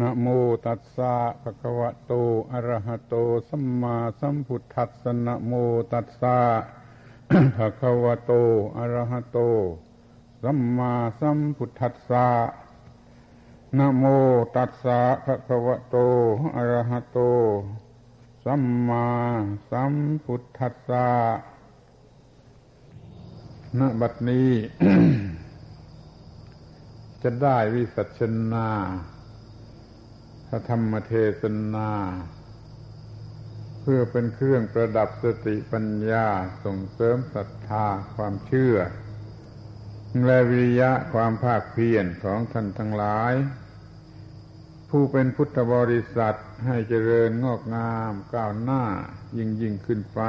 นะโมตัสสะภะคะวะโต อะระหะโต สัมมาสัมพุทธัสสะนะโมตัสสะภะคะวะโต อะระหะโต สัมมาสัมพุทธัสสะนะโมตัสสะภะคะวะโต อะระหะโต สัมมาสัมพุทธัสสะณบัดนี้ จะได้วิสัชนา ระธรรมเทศนา เพื่อเป็นเครื่องประดับสติปัญญาส่งเสริมศรัทธาความเชื่อ และวิริยะความภาคเพียรของท่านทั้งหลาย ผู้เป็นพุทธบริษัทให้เจริญงอกงามก้าวหน้ายิ่งยิ่งขึ้นไป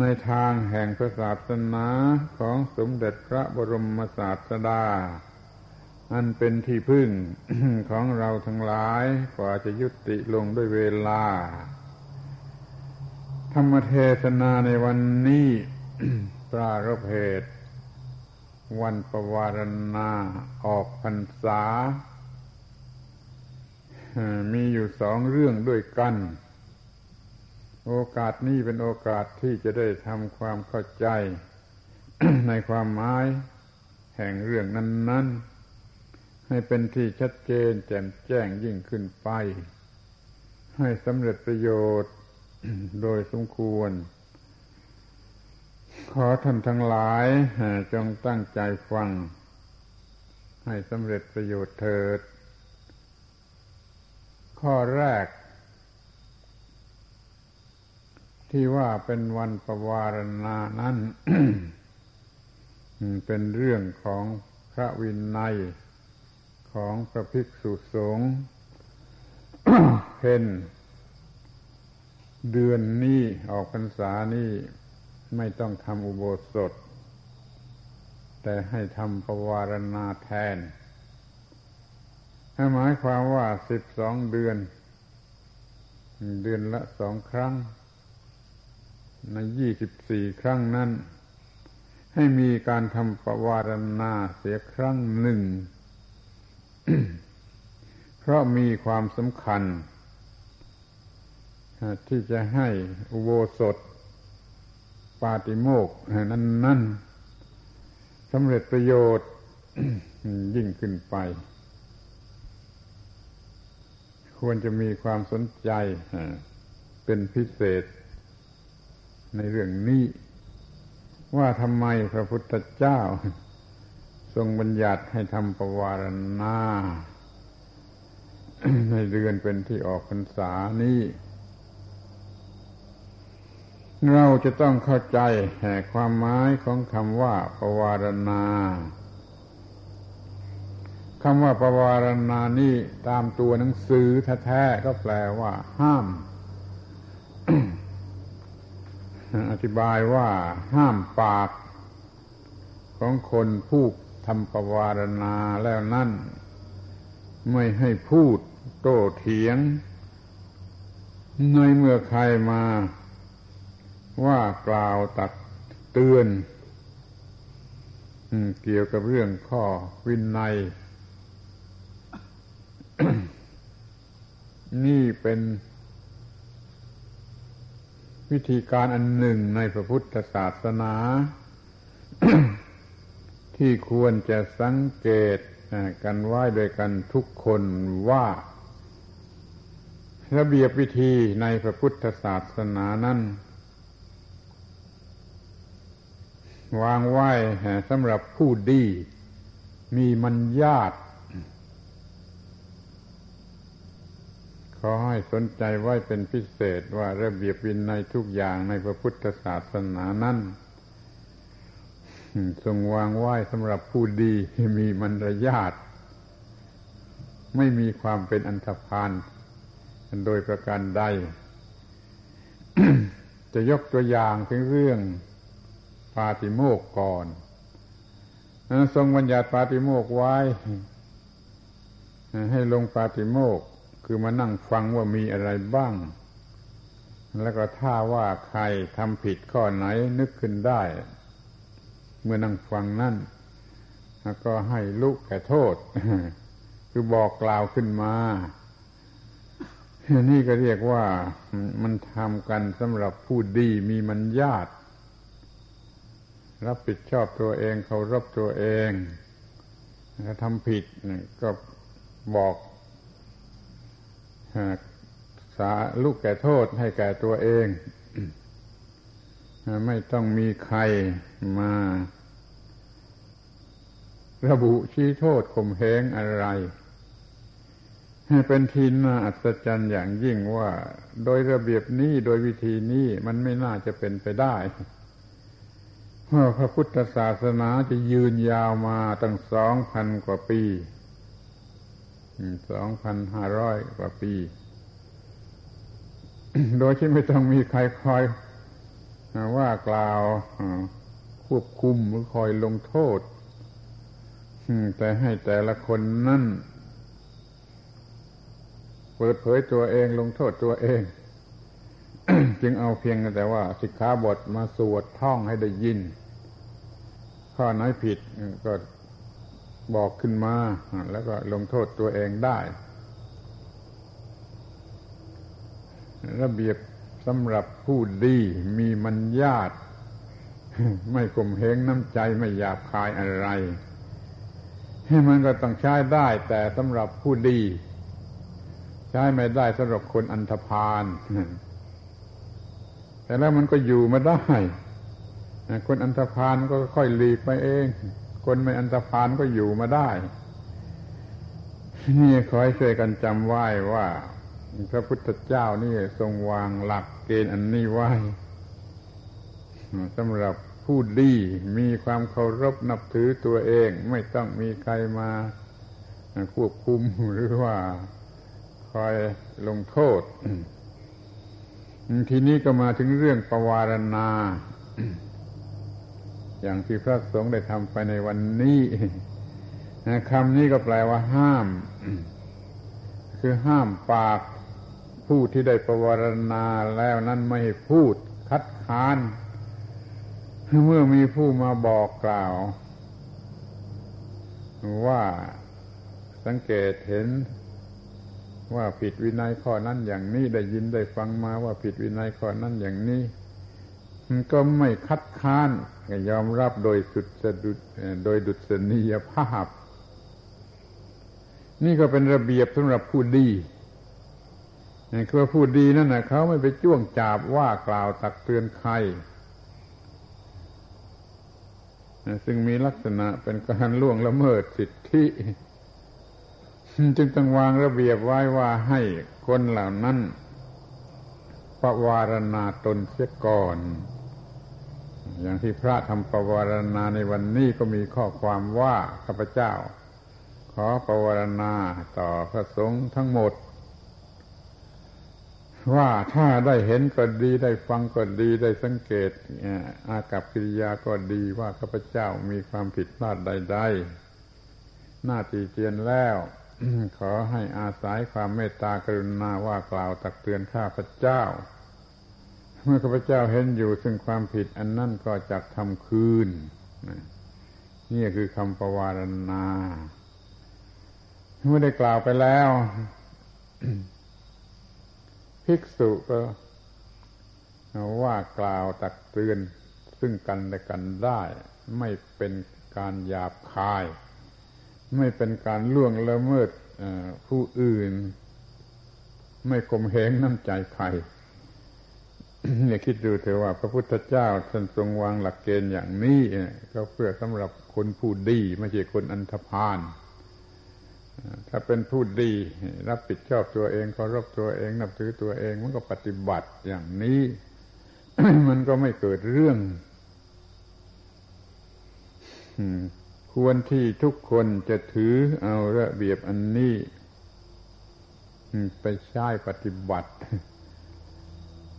ในทางแห่งพระศาสนาของสมเด็จพระบรมศาสดา อันเป็นที่พึ่งของเราทั้งหลายกว่าจะยุติลงด้วยเวลา ธรรมเทศนาในวันนี้ปรารภเหตุ วันประวารณาออกพรรษา มีอยู่สองเรื่องด้วยกัน โอกาสนี้เป็นโอกาสที่จะได้ทำความเข้าใจ ในความหมายแห่งเรื่องนั้น ๆ ให้เป็นที่ชัดเจนแจ่มแจ้งยิ่งขึ้นไป ให้สำเร็จประโยชน์โดยสมควร ขอท่านทั้งหลายจงตั้งใจฟัง ให้สำเร็จประโยชน์เถิด ข้อแรก ที่ว่าเป็นวันประวารณานั้น เป็นเรื่องของพระวินัย ของพระภิกษุสงฆ์เป็นเดือนนี้ออกพรรษานี้ไม่ต้องทำอุโบสถ แต่ให้ทำปวารณาแทนหมายความว่าสิบสองเดือน เดือนละสองครั้ง ในยี่สิบสี่ครั้งนั้น ให้มีการทำปวารณาเสียครั้งหนึ่ง เพราะมีความสำคัญ ที่จะให้อุโบสถ ปาติโมกนั้นนั่นสำเร็จประโยชน์ยิ่งขึ้นไป ควรจะมีความสนใจเป็นพิเศษ ในเรื่องนี้ ว่าทำไมพระพุทธเจ้า ทรงบัญญัติให้ทำประวารณาในเดือนเป็นที่ออกพรรษานี้ เราจะต้องเข้าใจแห่ความหมายของคำว่าประวารณาคำว่าประวารณานี่ตามตัวหนังสือแท้ๆก็แปลว่า ห้าม อธิบายว่า ห้ามปากของคนผู้ ทำปวารณาแล้วนั่น ไม่ให้พูดโต้เถียง ในเมื่อใครมาว่ากล่าวตักเตือนเกี่ยวกับเรื่องข้อวินัย นี่เป็นวิธีการอันหนึ่งในพระพุทธศาสนา ที่ควรจะสังเกตกันไว้โดยกันทุกคนว่าระเบียบวิธีในพระพุทธศาสนานั้น วางไว้สำหรับผู้ดีมีมัญญาตขอให้สนใจไว้เป็นพิเศษว่าระเบียบวินัยทุกอย่างในพระพุทธศาสนานั้น ทรงวางไว้สำหรับผู้ดีมีมารยาทไม่มีความเป็นอันธพาลโดยประการใด จะยกตัวอย่างถึงเรื่องปาติโมกก่อนทรงบัญญัติปาติโมกไว้ ให้ลงปาติโมกคือมานั่งฟังว่ามีอะไรบ้าง แล้วก็ถ้าว่าใครทำผิดข้อไหนนึกขึ้นได้ เมื่อนั่งฟังนั่นแล้วก็ให้ลุกแก่โทษ คือบอกกล่าวขึ้นมานี่ก็เรียกว่ามันทำกันสำหรับผู้ดีมีมัญญาตรับผิดชอบตัวเองเคารพตัวเองถ้าทำผิดก็บอกสาลูกแก่โทษให้แก่ตัวเอง ไม่ต้องมีใครมา ระบุชี้โทษข่มเหงอะไร เป็นทีน่าอัศจรรย์อย่างยิ่งว่า โดยระเบียบนี้โดยวิธีนี้มันไม่น่าจะเป็นไปได้ว่าพระพุทธศาสนาจะยืนยาวมาตั้งสองพันกว่าปีสองพันห้าร้อยกว่าปี โดยที่ไม่ต้องมีใครคอย ว่ากล่าวควบคุมหรือคอยลงโทษแต่ให้แต่ละคนนั่นเปิดเผยตัวเองลงโทษตัวเอง จึงเอาเพียงแต่ว่า สิกขาบทมาสวดท่องให้ได้ยิน ข้อไหนผิดก็บอกขึ้นมา แล้วก็ลงโทษตัวเองได้ ระเบียบ สำหรับผู้ดีมีมัญญาตไม่ข่มเหงน้ำใจไม่หยาบคายอะไรมันก็ต้องใช้ได้แต่สำหรับผู้ดี ใช้ไม่ได้สำหรับคนอันธพาลแต่แล้วมันก็อยู่มาได้คนอันธพาลก็ค่อยหลีกไปเอง คนไม่อันธพาลก็อยู่มาได้ นี่ขอให้ช่วยกันจำไว้ว่า พระพุทธเจ้านี่ทรงวางหลักเกณฑ์อันนี้ไว้สำหรับผู้ดีมีความเคารพนับถือตัวเอง ไม่ต้องมีใครมาควบคุมหรือว่าคอยลงโทษ ทีนี้ก็มาถึงเรื่องปวารณา อย่างที่พระสงฆ์ได้ทำไปในวันนี้คำนี้ก็แปลว่าห้าม คือห้ามปาก ผู้ที่ได้ประวารณาแล้วนั้นไม่ให้พูดคัดค้าน เมื่อมีผู้มาบอกกล่าว ว่าสังเกตเห็นว่าผิดวินัยข้อนั้นอย่างนี้ได้ยินได้ฟังมาว่าผิดวินัยข้อนั้นอย่างนี้มันก็ไม่คัดค้านยอมรับโดยสุดสดุดโดยดุษณียภาพ นี่ก็เป็นระเบียบสำหรับผู้ดี คือว่าผู้ดีนั่นนะเขาไม่ไปจ้วงจาบว่ากล่าวตักเตือนใครซึ่งมีลักษณะเป็นการล่วงละเมิดสิทธิ จึงต้องวางระเบียบไว้ว่าให้คนเหล่านั้นประวารณาตนเสียก่อน อย่างที่พระทำประวารณาในวันนี้ก็มีข้อความว่าข้าพเจ้า ขอประวารณาต่อพระสงฆ์ทั้งหมด ว่าถ้าได้เห็นก็ดีได้ฟังก็ดีได้สังเกตอากับกิริยาก็ดีว่าข้าพเจ้ามีความผิดพลาดใด ๆ หน้าตีเตียนแล้ว ขอให้อาศัยความเมตตากรุณาว่ากล่าวตักเตือนข้าพเจ้า เมื่อข้าพเจ้าเห็นอยู่ซึ่งความผิดอันนั้นก็จักทำคืน นี่คือคำประวารณาเมื่อได้กล่าวไปแล้ว ภิกษุก็ว่ากล่าวตักเตือนซึ่งกันและกันได้ ไม่เป็นการหยาบคาย ไม่เป็นการล่วงละเมิดผู้อื่น ไม่ข่มเหงน้ำใจใครเนี่ยคิดดูเถอะว่า พระพุทธเจ้าท่านทรงวางหลักเกณฑ์อย่างนี้ก็เพื่อสำหรับคนผู้ดี ไม่ใช่คนอันธพาล ถ้าเป็นผู้ดี รับผิดชอบตัวเองเคารพตัวเองนับถือตัวเองมันก็ปฏิบัติอย่างนี้ มันก็ไม่เกิดเรื่องควรที่ทุกคนจะถือเอาระเบียบอันนี้ไปใช้ปฏิบัติ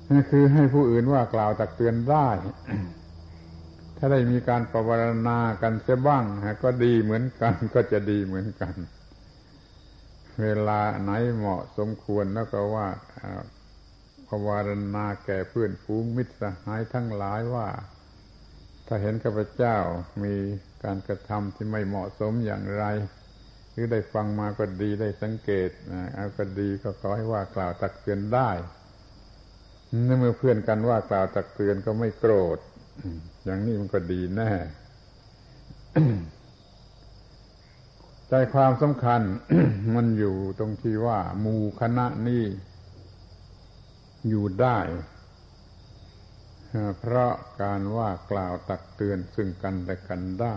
นั่นคือให้ผู้อื่นว่ากล่าวตักเตือนได้ ถ้าได้มีการประวรณากันเสียบ้างก็ดีเหมือนกัน ก็จะดีเหมือนกัน เวลาไหนเหมาะสมควรแล้วก็ว่าประวารณาแก่เพื่อนฟูงมิตรสหายทั้งหลายว่า ถ้าเห็นข้าพเจ้ามีการกระทำที่ไม่เหมาะสมอย่างไร หรือได้ฟังมาก็ดีได้สังเกตเอาก็ดีก็ขอให้ว่ากล่าวตักเตือนได้เมื่อเพื่อนกันว่ากล่าวตักเตือนก็ไม่โกรธ อย่างนี้มันก็ดีแน่ ใจความสำคัญมันอยู่ตรงที่ว่าหมู่คณะนี้อยู่ได้ เพราะการว่ากล่าวตักเตือนซึ่งกันและกันได้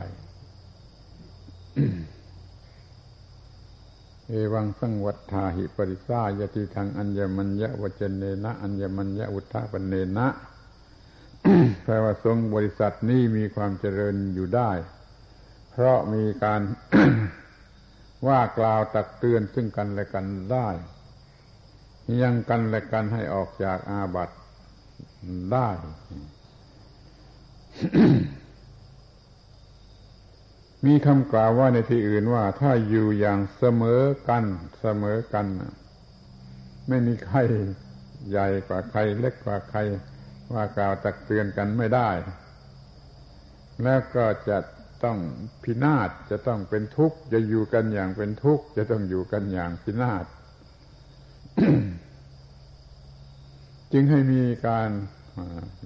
เอวังสังวัฏฐาหิปริสายติทางอัญญมัญญะวจเนนะอัญญมัญญะอุทธาปเนนะแปลว่าทรงบริษัทนี้มีความเจริญอยู่ได้ เพราะมีการ ว่ากล่าวตักเตือนซึ่งกันและกันได้ ยังกันและกันให้ออกจากอาบัติได้ มีคำกล่าวว่าในที่อื่นว่า ถ้าอยู่อย่างเสมอกัน เสมอกัน ไม่มีใครใหญ่กว่าใคร เล็กกว่าใคร ว่ากล่าวตักเตือนกันไม่ได้ แล้วก็จะ ต้องพินาศจะต้องเป็นทุกข์จะอยู่กันอย่างเป็นทุกข์จะต้องอยู่กันอย่างพินาศจึงให้มีการ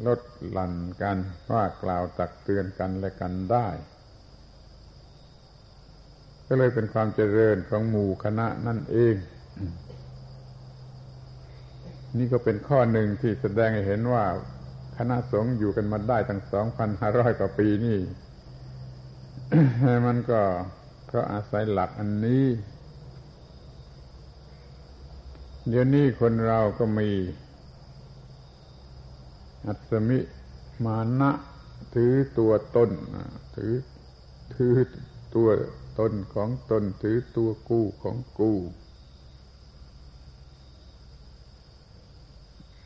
ลดหลั่นกันว่ากล่าวตักเตือนกันและกันได้ ก็เลยเป็นความเจริญของหมู่คณะนั่นเอง นี่ก็เป็นข้อหนึ่งที่แสดงให้เห็นว่าคณะสงฆ์อยู่กันมาได้ตั้งสองพันห้าร้อยกว่าปีนี่ มันก็เพราะอาศัยหลักอันนี้ เดี๋ยวนี้คนเราก็มี อัศมิมานะถือตัวตนถือถือตัวตนของตนถือตัวกู้ของกู้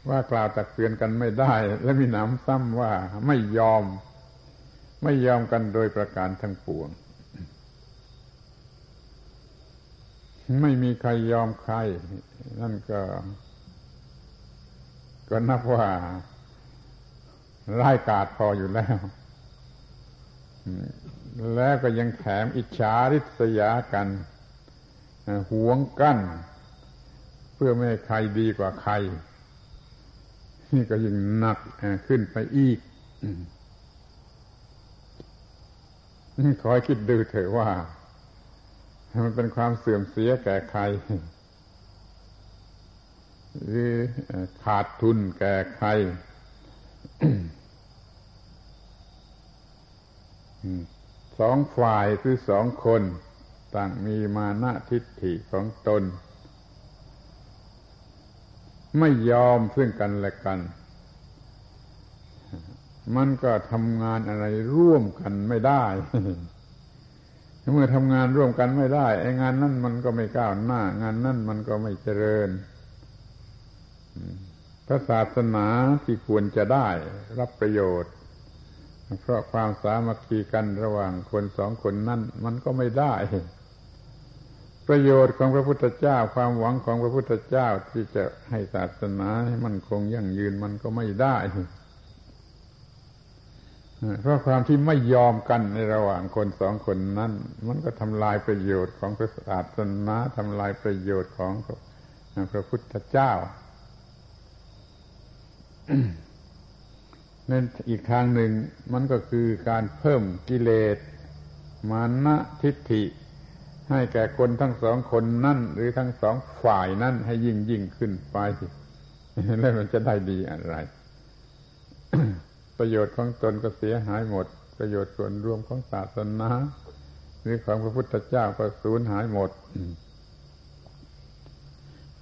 ว่ากล่าวตักเตือนกันไม่ได้ และมีหนำซ้ำว่าไม่ยอม ไม่ยอมกันโดยประการทั้งปวง ไม่มีใครยอมใคร นั่นก็ ก็นับว่าร้ายกาดพออยู่แล้ว แล้วก็ยังแถมอิจฉาริษยากันหวงกั้น เพื่อไม่ให้ใครดีกว่าใคร นี่ก็ยิ่งหนักขึ้นไปอีก ขอให้คิดดูเถอะว่า มันเป็นความเสื่อมเสียแก่ใครหรือขาดทุนแก่ใครสองฝ่ายคือสองคน ต่างมีมานะทิฏฐิของตน ไม่ยอมซึ่งกันและกัน มันก็ทำงานอะไรร่วมกันไม่ได้ เมื่อทำงานร่วมกันไม่ได้ไอ้งานนั่นมันก็ไม่ก้าวหน้า งานนั่นมันก็ไม่เจริญพระศาสนาที่ควรจะได้รับประโยชน์ เพราะความสามัคคีกันระหว่างคนสองคนนั้นมันก็ไม่ได้ ประโยชน์ของพระพุทธเจ้า ความหวังของพระพุทธเจ้าที่จะให้ศาสนาให้มันคงยั่งยืนมันก็ไม่ได้ เพราะความที่ไม่ยอมกันในระหว่างคนสองคนนั้น มันก็ทำลายประโยชน์ของพระศาสนาทำลายประโยชน์ของพระพุทธเจ้านั่นอีกทางหนึ่งมันก็คือการเพิ่มกิเลส มานะทิฏฐิ ให้แก่คนทั้งสองคนนั่น หรือทั้งสองฝ่ายนั่นให้ยิ่งยิ่งขึ้นไป แล้วมันจะได้ดีอะไร ประโยชน์ของตนก็เสียหายหมด ประโยชน์ส่วนรวมของศาสนาหรือของพระพุทธเจ้าก็สูญหายหมด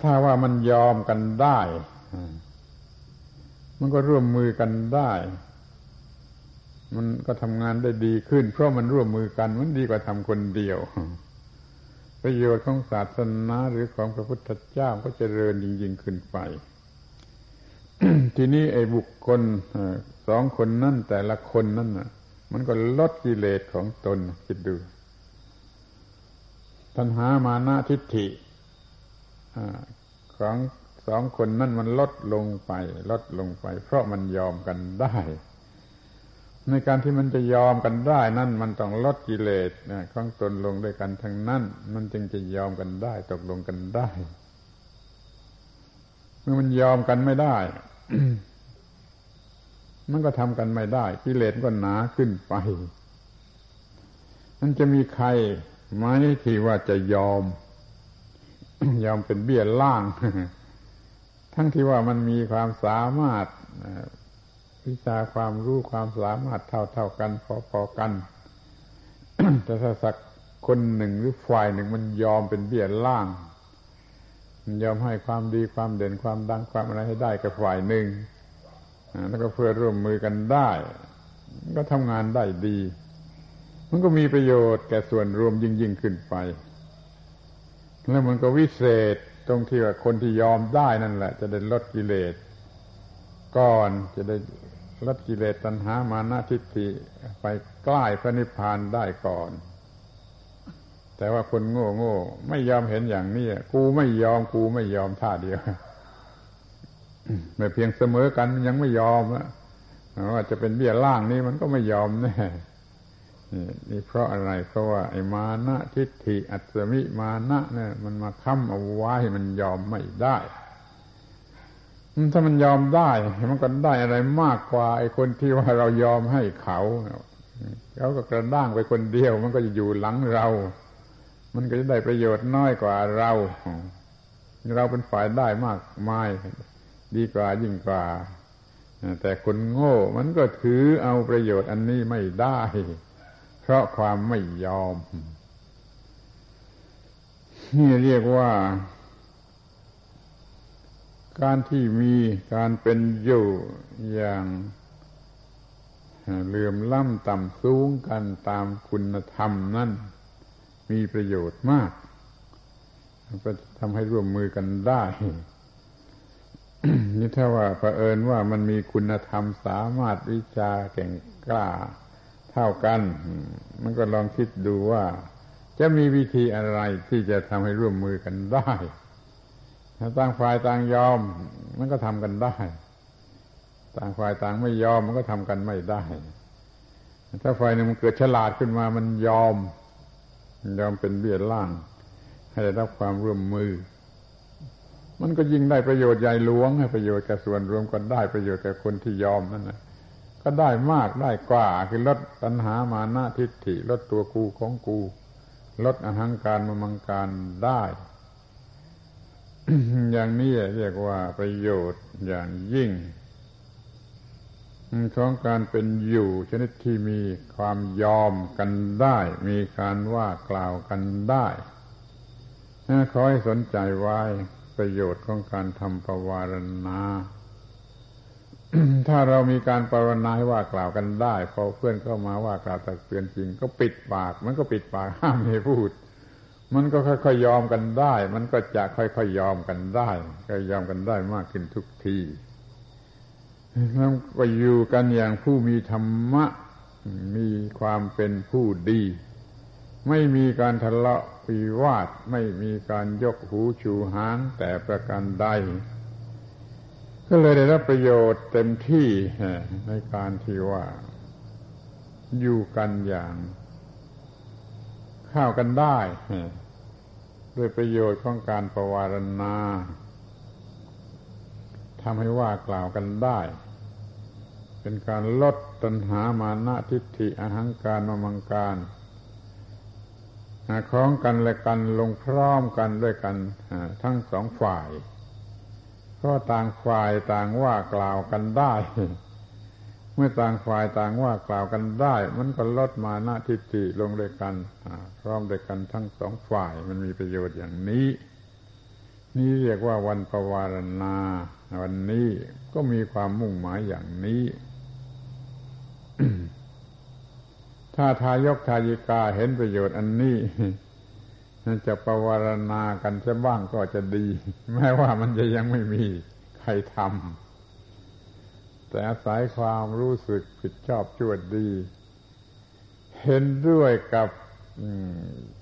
ถ้าว่ามันยอมกันได้ มันก็ร่วมมือกันได้ มันก็ทำงานได้ดีขึ้น เพราะมันร่วมมือกันมันดีกว่าทำคนเดียว ประโยชน์ของศาสนาหรือของพระพุทธเจ้าก็จเจริญยิ่งๆขึ้นไป ทีนี้ไอ้บุคคล สองคนนั่นแต่ละคนนั่นน่ะ มันก็ลดกิเลสของตนคิดดู ตัณหามานะทิฏฐิของสองคนนั่นมันลดลงไป ลดลงไป เพราะมันยอมกันได้ ในการที่มันจะยอมกันได้นั่นมันต้องลดกิเลสของตนลงด้วยกันทั้งนั้น มันจึงจะยอมกันได้ ตกลงกันได้ เมื่อมันยอมกันไม่ได้ มันก็ทำกันไม่ได้กิเลสก็หนาขึ้นไปมันจะมีใครไหมที่ว่าจะยอม ยอมเป็นเบี้ยล่าง ทั้งที่ว่ามันมีความสามารถวิชาความรู้ความสามารถเท่าเท่ากัน พอๆกัน แต่ถ้าสักคนหนึ่งหรือฝ่ายหนึ่งมันยอมเป็นเบี้ยล่าง มันยอมให้ความดีความเด่นความดังความอะไรให้ได้กับฝ่ายหนึ่ง แล้วก็เพื่อร่วมมือกันได้ ก็ทำงานได้ดี มันก็มีประโยชน์แก่ส่วนรวมยิ่งยิ่งขึ้นไป แล้วมันก็วิเศษตรงที่ว่าคนที่ยอมได้นั่นแหละ จะได้ลดกิเลสก่อนจะได้ลดกิเลสตัณหามานะทิฏฐิไปใกล้พระนิพพานได้ก่อน แต่ว่าคนโง่โง่ไม่ยอมเห็นอย่างนี้กูไม่ยอมกูไม่ยอมท่าเดียว ไม่เพียงเสมอกันยังไม่ยอมอะว่าจะเป็นเบี้ยล่างนี้มันก็ไม่ยอมแน่นี่เพราะอะไรเพราะว่าไอ้มานะทิฏฐิอัตมิมานะเนี่ย มันมาค้ำเอาไว้มันยอมไม่ได้ถ้ามันยอมได้มันก็ได้อะไรมากกว่า ไอ้คนที่ว่าเรายอมให้เขาเขาก็กระด้างไปคนเดียว มันก็จะอยู่หลังเรา มันก็จะได้ประโยชน์น้อยกว่าเรา เราเป็นฝ่ายได้มากมาย ดีกว่ายิ่งกว่า แต่คนโง่มันก็ถือเอาประโยชน์อันนี้ไม่ได้ เพราะความไม่ยอม นี่เรียกว่า การที่มีการเป็นอยู่อย่างเลื่อมล้ำต่ำสูงกันตามคุณธรรมนั่นมีประโยชน์มากก็ทำให้ร่วมมือกันได้ นี่ถ้าว่าเผอิญว่ามันมีคุณธรรมสามารถวิชาเก่งกล้าเท่ากัน มันก็ลองคิดดูว่า จะมีวิธีอะไรที่จะทำให้ร่วมมือกันได้ต่างฝ่ายต่างยอม มันก็ทำกันได้ ต่างฝ่ายต่างไม่ยอมมันก็ทำกันไม่ได้ ถ้าฝ่ายหนึ่งมันเกิดฉลาดขึ้นมามันยอม ยอมเป็นเบี้ยล่าง ให้ได้รับความร่วมมือ มันก็ยิ่งได้ประโยชน์ใหญ่หลวงให้ประโยชน์แก่ส่วนรวมก็ได้ประโยชน์แก่คนที่ยอมนั่นแหละก็ได้มากได้กว่าคือลดตัณหามานะทิฏฐิลดตัวกูของกู ลดอหังการมมังการได้ อย่างนี้เรียกว่าประโยชน์อย่างยิ่งของการเป็นอยู่ชนิดที่มีความยอมกันได้ มีการว่ากล่าวกันได้ขอให้สนใจไว้ ประโยชน์ของการทำปวารณา ถ้าเรามีการปรนนาให้ว่ากล่าวกันได้ พอเพื่อนเข้ามาว่ากล่าวตักเตือนจริง ก็ปิดปาก มันก็ปิดปากห้ามไม่พูด มันก็ค่อยๆยอมกันได้ มันก็จะค่อยๆยอมกันได้ ก็ยอมกันได้มากขึ้นทุกทีแล้วก็อยู่กันอย่างผู้มีธรรมะ มีความเป็นผู้ดี ไม่มีการทะเลาะวิวาท ไม่มีการยกหูชูหางแต่ประการใด ก็เลยได้รับประโยชน์เต็มที่ในการที่ว่า อยู่กันอย่าง เข้ากันได้ด้วยประโยชน์ของการประวารณาทำให้ว่ากล่าวกันได้ เป็นการลดตัณหามานะทิฏฐิอหังการมมังการ คล้องกันและกันลงพร้อมกันด้วยกันทั้งสองฝ่ายเพราะต่างฝ่ายต่างว่ากล่าวกันได้ เมื่อต่างฝ่ายต่างว่ากล่าวกันได้ มันก็ลดมาหน้าทิฏฐิลงด้วยกันพร้อมด้วยกันทั้งสองฝ่ายมันมีประโยชน์อย่างนี้ นี่เรียกว่าวันประวารณา วันนี้ก็มีความมุ่งหมายอย่างนี้ ถ้าทายกทายิกาเห็นประโยชน์อันนี้จะประวารณากันจะบ้างก็จะดี แม้ว่ามันจะยังไม่มีใครทำแต่อาศัยความรู้สึกผิดชอบชั่วดี เห็นด้วยกับ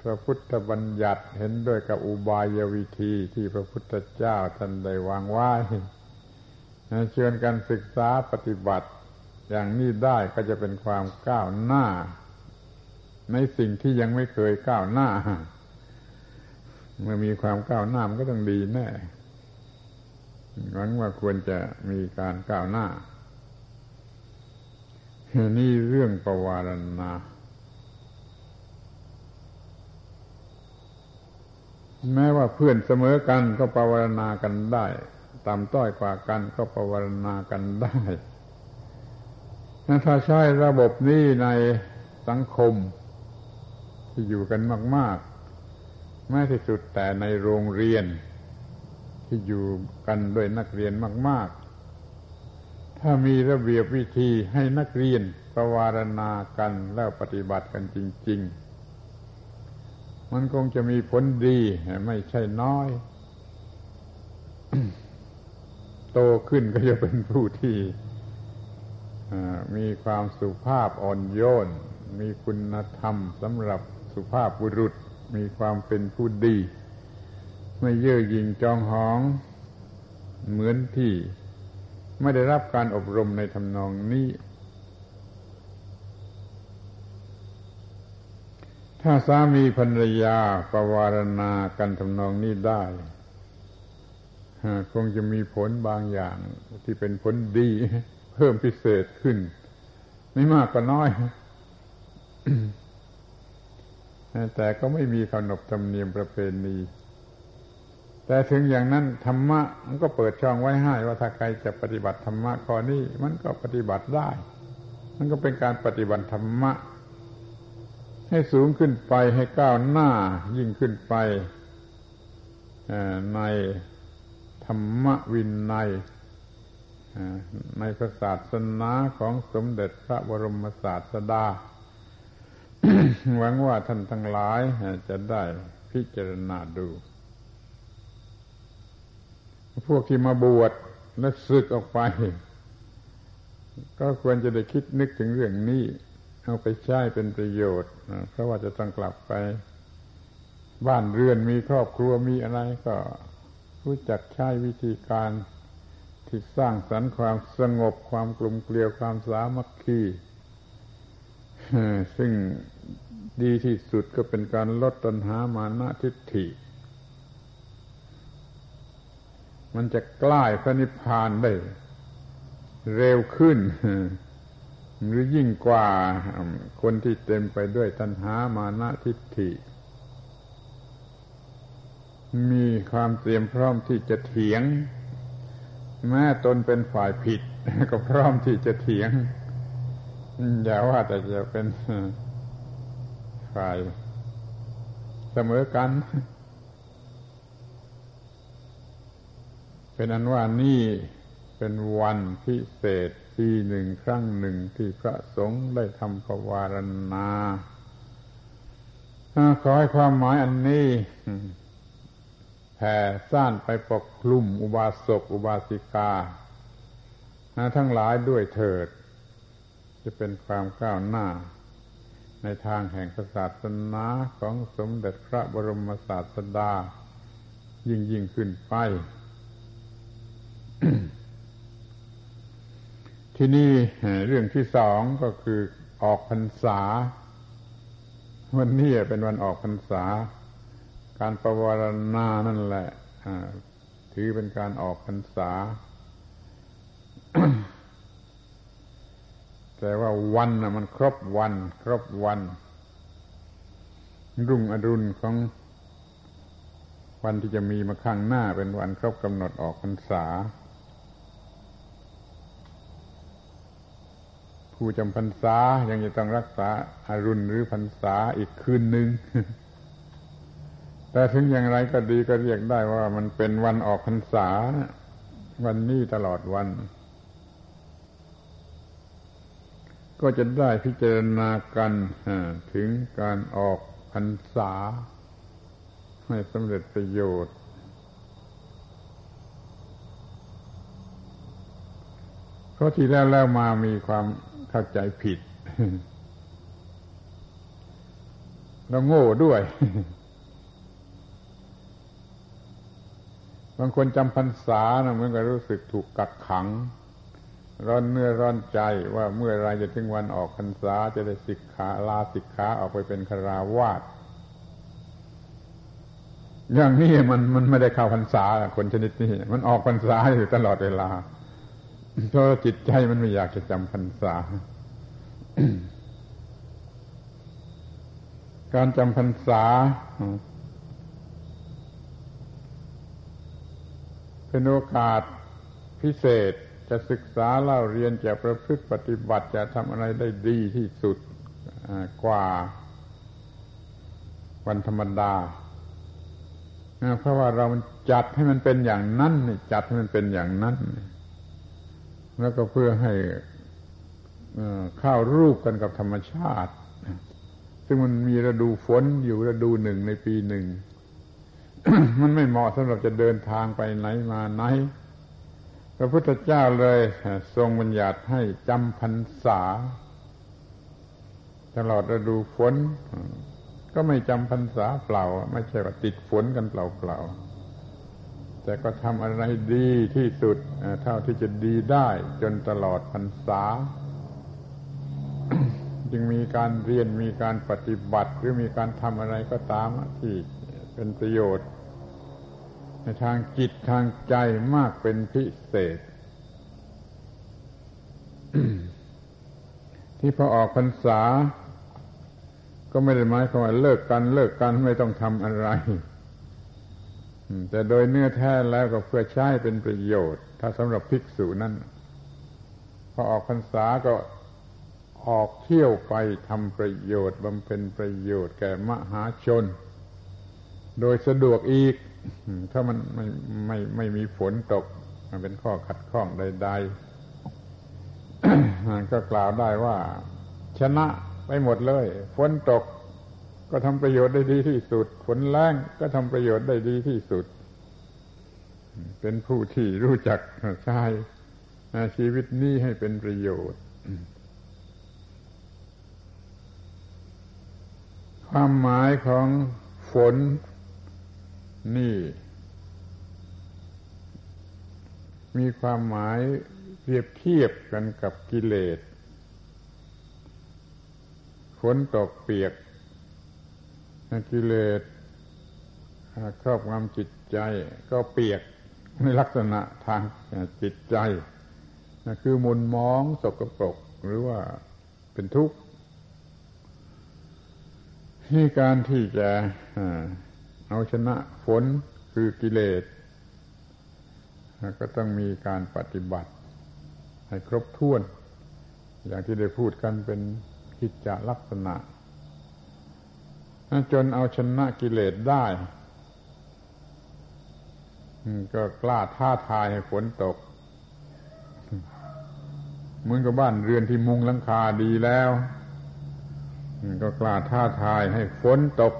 พระพุทธบัญญัติเห็นด้วยกับอุบายวิธีที่พระพุทธเจ้าท่านได้วางไว้เชิญกันศึกษาปฏิบัติ อย่างนี้ได้ก็จะเป็นความก้าวหน้า ในสิ่งที่ยังไม่เคยก้าวหน้า เมื่อมีความก้าวหน้ามันก็ต้องดีแน่หวังว่าควรจะมีการก้าวหน้า นี่เรื่องประวารณา แม้ว่าเพื่อนเสมอกันก็ปรารณากันได้ต่ำต้อยกว่ากันก็ปรารณากันได้ถ้าใช้ระบบนี้ในสังคม ที่อยู่กันมากๆแม้ที่สุดแต่ในโรงเรียน ที่อยู่กันด้วยนักเรียนมาก ๆ ถ้ามีระเบียบวิธีให้นักเรียนประวารณากันแล้วปฏิบัติกันจริง ๆ มันคงจะมีผลดีไม่ใช่น้อย โตขึ้นก็จะเป็นผู้ที่มีความสุภาพอ่อนโยน มีคุณธรรมสำหรับ สุภาพบุรุษมีความเป็นผู้ดี ไม่เย่อหยิ่งจองหอง เหมือนที่ไม่ได้รับการอบรมในทำนองนี้ ถ้าสามีภรรยาประวารณากันทำนองนี้ได้คงจะมีผลบางอย่างที่เป็นผลดี เพิ่มพิเศษขึ้น ไม่มากก็น้อย แต่ก็ไม่มีขนบธรรมเนียมประเพณีแต่ถึงอย่างนั้นธรรมะมันก็เปิดช่องไว้ให้ว่าถ้าใครจะปฏิบัติธรรมะข้อนี้มันก็ปฏิบัติได้ มันก็เป็นการปฏิบัติธรรมะ ให้สูงขึ้นไปให้ก้าวหน้ายิ่งขึ้นไปในธรรมวินัยในศาสนาของสมเด็จพระบรมศาสดา หวังว่าท่านทั้งหลายจะได้พิจารณาดู พวกที่มาบวชและศึกออกไป ก็ควรจะได้คิดนึกถึงเรื่องนี้ เอาไปใช้เป็นประโยชน์เพราะว่าจะต้องกลับไป บ้านเรือนมีครอบครัวมีอะไรก็รู้จักใช้วิธีการที่สร้างสรรค์ความสงบความกลุ่มเกลียวความสามัคคีซึ่ง ดีที่สุดก็เป็นการลดตัณหามานะทิฏฐิ มันจะใกล้พระนิพพานได้ เร็วขึ้น หรือยิ่งกว่าคนที่เต็มไปด้วยตัณหามานะทิฏฐิ มีความเตรียมพร้อมที่จะเถียง แม้ตนเป็นฝ่ายผิด ก็พร้อมที่จะเถียงอย่าว่าแต่จะเป็น ฝ่าย เสมอกัน เป็นอันว่านี่เป็นวันพิเศษปีหนึ่งครั้งหนึ่งที่พระสงฆ์ได้ทำภาวารณาขอให้ความหมายอันนี้แผ่ซ่านไปปกคลุมอุบาสกอุบาสิกาทั้งหลายด้วยเถิด จะเป็นความก้าวหน้า ในทางแห่งศาสนาของสมเด็จพระบรมศาสดา ยิ่งยิ่งขึ้นไป ที่นี่เรื่องที่สองก็คือออกพรรษา วันนี้เป็นวันออกพรรษา การประวรณานั่นแหละถือเป็นการออกพรรษา แต่ว่าวันนะมันครบวัน ครบวัน รุ่งอรุณของวันที่จะมีมาข้างหน้าเป็นวันครบกำหนดออกพรรษา ผู้จำพรรษายังจะต้องรักษาอารุณหรือพรรษาอีกคืนหนึ่งแต่ถึงอย่างไรก็ดีก็เรียกได้ว่ามันเป็นวันออกพรรษา วันนี้ตลอดวัน ก็จะได้พิจารณากันถึงการออกพรรษา ให้สำเร็จประโยชน์ เพราะที่แล้วแล้วมามีความเข้าใจผิดแล้วโง่ด้วย บางคนจำพรรษานะมันก็รู้สึกถูกกักขัง ร้อนเนื้อร้อนใจว่าเมื่อไรจะถึงวันออกพรรษาจะได้สิกขาลาสิกขาออกไปเป็นคราวาสอย่างนี้มันมันไม่ได้เข้าพรรษาคนชนิดนี้ มันออกพรรษาอยู่ตลอดเวลาเพราะจิตใจมันไม่อยากจะจำพรรษา การจำพรรษา เป็นโอกาสพิเศษ จะศึกษาเล่าเรียนจะประพฤติปฏิบัติจะทำอะไรได้ดีที่สุดกว่าวันธรรมดา เพราะว่าเราจัดให้มันเป็นอย่างนั้นจัดให้มันเป็นอย่างนั้น แล้วก็เพื่อให้เข้ารูปกันกับธรรมชาติ ซึ่งมันมีฤดูฝนอยู่ฤดูหนึ่งในปีหนึ่ง มันไม่เหมาะสำหรับจะเดินทางไปไหนมาไหน ระพุทธเจ้าเลยทรงบัญญัติให้จำพรรษา ตลอดฤดูฝนก็ไม่จำพรรษาเปล่า ไม่ใช่ว่าติดฝนกันเปล่าๆแต่ก็ทำอะไรดีที่สุดเท่าที่จะดีได้จนตลอดพรรษา จึงมีการเรียนมีการปฏิบัติ หรือมีการทำอะไรก็ตามที่เป็นประโยชน์ ในทางจิตทางใจมากเป็นพิเศษ ที่พอออกพรรษา ก็ไม่ได้หมายความว่าเลิกกันเลิกกันไม่ต้องทำอะไร แต่โดยเนื้อแท้แล้วก็เพื่อใช้เป็นประโยชน์ ถ้าสำหรับภิกษุนั้นพอออกพรรษาก็ออกเที่ยวไปทำประโยชน์บำเพ็ญประโยชน์แก่มหาชน โดยสะดวกอีก ถ้ามันไม่ไม่ไม่มีฝนตก มันเป็นข้อขัดข้องใดๆก็กล่าวได้ว่า ชนะไปหมดเลย ฝนตก ก็ทำประโยชน์ได้ดีที่สุด ฝนแรงก็ทำประโยชน์ได้ดีที่สุด เป็นผู้ที่รู้จักใช้ชีวิตนี้ให้เป็นประโยชน์ความหมายของฝน นี่ มีความหมายเปรียบเทียบกันกับกิเลสฝนตกเปียกกิเลสครอบงำจิตใจ ก็เปียกในลักษณะทางจิตใจคือมุนมองสกปรกหรือว่าเป็นทุกข์ที่การที่จะ เอาชนะฝนคือกิเลสก็ต้องมีการปฏิบัติ ให้ครบถ้วน อย่างที่ได้พูดกันเป็นกิจจลักษณะ จนเอาชนะกิเลสได้ ก็กล้าท้าทายให้ฝนตก เหมือนกับบ้านเรือนที่มุงหลังคาดีแล้ว ก็กล้าท้าทายให้ฝนตก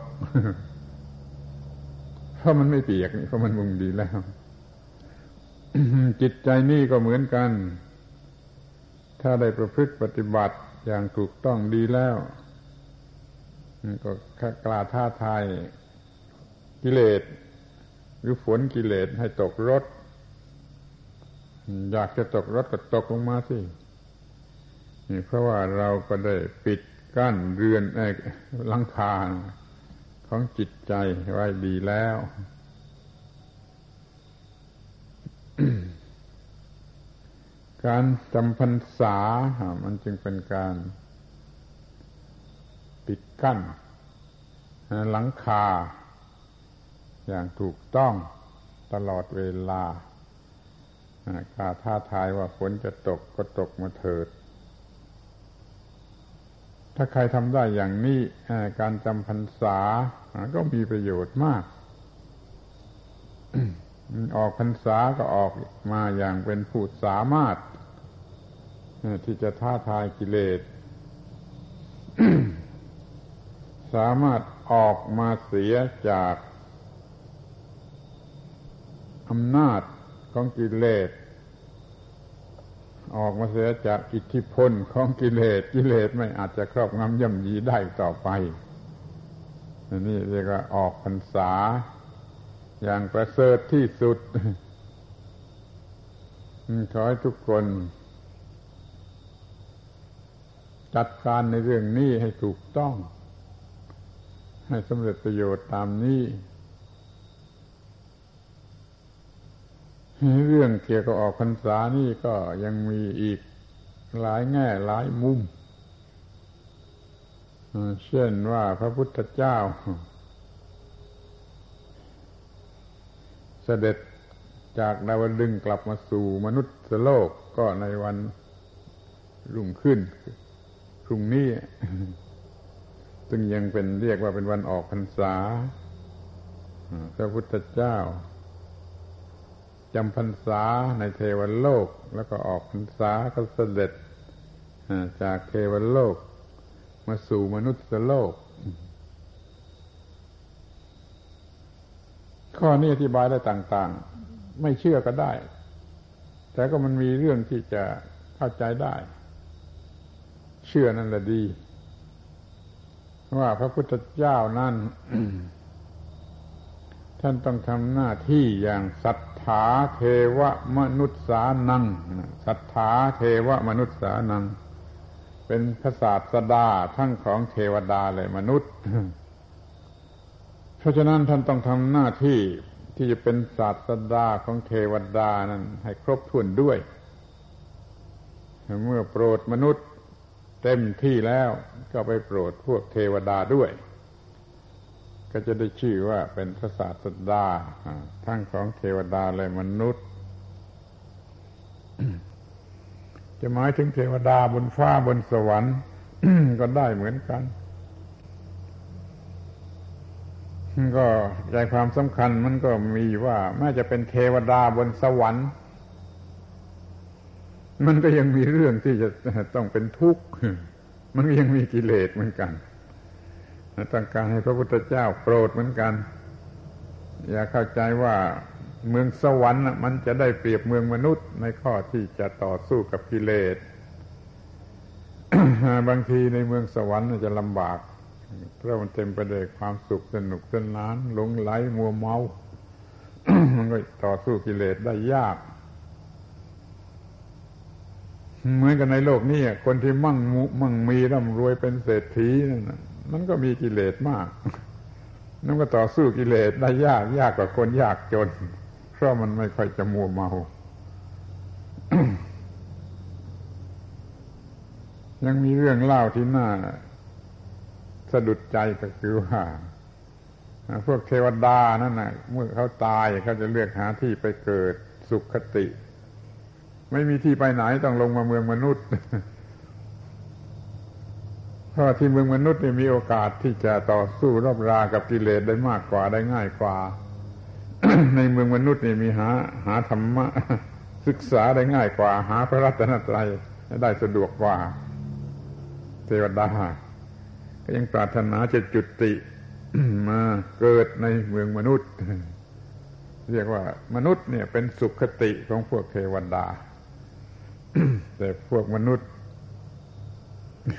เพราะมันไม่เปียกนี่เพราะมันมุงดีแล้ว จิตใจนี่ก็เหมือนกัน ถ้าได้ประพฤติปฏิบัติอย่างถูกต้องดีแล้วก็กล้าท้าทายกิเลส หรือฝนกิเลสให้ตกรถ อยากจะตกรถก็ตกลงมาสิเพราะว่าเราก็ได้ปิดกั้นเรือนไอ้ลังคา ของจิตใจไว้ดีแล้ว การจำพรรษา มันจึงเป็นการปิดกั้นหลังคา อย่างถูกต้องตลอดเวลา การท้าทายว่าฝนจะตกก็ตกมาเถิด ถ้าใครทำได้อย่างนี้การจำพรรษาก็มีประโยชน์มาก ออกพรรษาก็ออกมาอย่างเป็นผู้สามารถ ที่จะท้าทายกิเลส สามารถออกมาเสียจากอำนาจของกิเลส ออกมาเสียจากอิทธิพลของกิเลสกิเลสไม่อาจจะครอบงำย่ำยีได้ต่อไปนี่เรียกว่าออกพรรษา อย่างประเสริฐที่สุดขอให้ทุกคน จัดการในเรื่องนี้ให้ถูกต้อง ให้สำเร็จประโยชน์ตามนี้ เรื่องเกี่ยวกับออกพรรษานี่ก็ยังมีอีกหลายแง่หลายมุม เช่นว่าพระพุทธเจ้า เสด็จจากดาวดึงกลับมาสู่มนุษย์โลกก็ในวันรุ่งขึ้นพรุ่งนี้ ซึ่งยังเป็นเรียกว่าเป็นวันออกพรรษา พระพุทธเจ้า จำพรรษาในเทวโลก แล้วก็ออกพรรษาก็เสด็จจากเทวโลก มาสู่มนุษย์โลก ข้อนี้อธิบายได้ต่าง ๆ ไม่เชื่อก็ได้ แต่ก็มันมีเรื่องที่จะเข้าใจได้ เชื่อนั่นแหละดี ว่าพระพุทธเจ้านั่นท่านต้องทำหน้าที่อย่างศรัท ธาเทวมนุษย์สานังศรัทธาเทวมนุษย์สานัง เป็นพระศาสดาทั้งของเทวดาและมนุษย์ เพราะฉะนั้นท่านต้องทำหน้าที่ที่จะเป็นศาสดาของเทวดานั้นให้ครบถ้วนด้วย เมื่อโปรดมนุษย์เต็มที่แล้วก็ไปโปรดพวกเทวดาด้วย ก็จะได้ชื่อว่าเป็นพระศาสดาทั้งของเทวดาและมนุษย์ จะหมายถึงเทวดาบนฟ้าบนสวรรค์ก็ได้เหมือนกัน ก็ใจความสำคัญมันก็มีว่าแม้จะเป็นเทวดาบนสวรรค์ มันก็ยังมีเรื่องที่จะต้องเป็นทุกข์ มันก็ยังมีกิเลสเหมือนกัน ต้องการให้พระพุทธเจ้าโปรดเหมือนกัน อย่าเข้าใจว่าเมืองสวรรค์มันจะได้เปรียบเมืองมนุษย์ในข้อที่จะต่อสู้กับกิเลสบางทีในเมืองสวรรค์จะลำบาก เพราะมันเต็มไปด้วยความสุขสนุกสนานหลงไหลมัวเมามันก็ต่อสู้กิเลสได้ยาก เหมือนกันในโลกนี้คนที่มั่งมั่งมีร่ำรวยเป็นเศรษฐีนั่น มันก็มีกิเลสมากนั่นก็ต่อสู้กิเลสได้ยากยากกว่าคนยากจน เพราะมันไม่ค่อยจะมัวเมา ยังมีเรื่องเล่าที่น่าสะดุดใจก็คือว่าพวกเทวดานั่นนะเมื่อเขาตายเขาจะเลือกหาที่ไปเกิดสุขคติ ไม่มีที่ไปไหนต้องลงมาเมืองมนุษย์ เพราะที่เมืองมนุษย์นี่มีโอกาสที่จะต่อสู้รบรากับกิเลสได้มากกว่าได้ง่ายกว่า ในเมืองมนุษย์นี่มีหาหาธรรมะศึกษาได้ง่ายกว่า หาพระรัตนตรัยได้สะดวกกว่า เทวดาก็ยังปรารถนาจะจุติมาเกิดในเมืองมนุษย์ เรียกว่ามนุษย์เนี่ยเป็นสุขคติของพวกเทวดา แต่พวกมนุษย์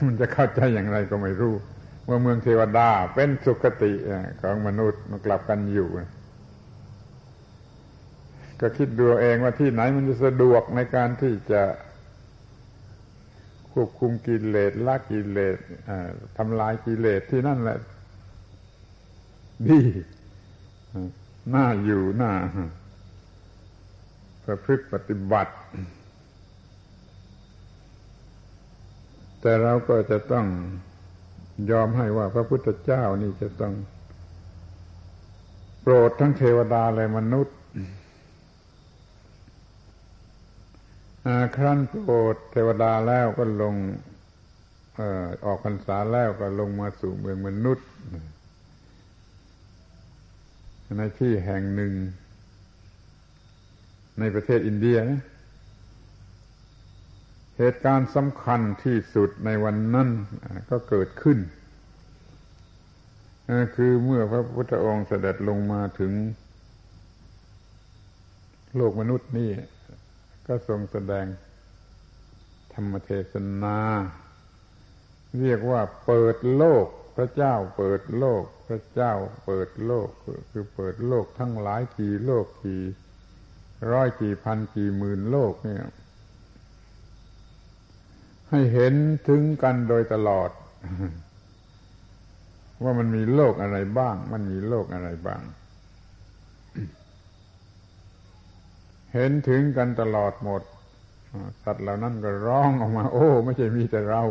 มันจะเข้าใจอย่างไรก็ไม่รู้ว่าเมืองเทวดาเป็นสุคติของมนุษย์มันกลับกันอยู่ ก็คิดดูเองว่าที่ไหนมันจะสะดวกในการที่จะควบคุมกิเลสละกิเลสทำลายกิเลสที่นั่นแหละ ดีน่าอยู่น่าประพฤติปฏิบัติ แต่เราก็จะต้องยอมให้ว่าพระพุทธเจ้านี่จะต้อง โปรดทั้งเทวดาและมนุษย์ครั้นโปรดเทวดาแล้วก็ลงออกพรรษาแล้วก็ลงมาสู่เมืองมนุษย์ในที่แห่งหนึ่ง ในประเทศอินเดียนะ เหตุการณ์สำคัญที่สุดในวันนั้นก็เกิดขึ้น คือเมื่อพระพุทธองค์เสด็จลงมาถึง โลกมนุษย์นี่ ก็ทรงแสดงธรรมเทศนา เรียกว่าเปิดโลก พระเจ้าเปิดโลก พระเจ้าเปิดโลก คือเปิดโลกทั้งหลายกี่โลกกี่ร้อยกี่พันกี่หมื่นโลกเนี่ย ให้เห็นถึงกันโดยตลอด ว่ามันมีโลกอะไรบ้าง มันมีโลกอะไรบ้าง เห็นถึงกันตลอดหมด สัตว์เหล่านั้นก็ร้องออกมา โอ้ ไม่ใช่มีแต่เรา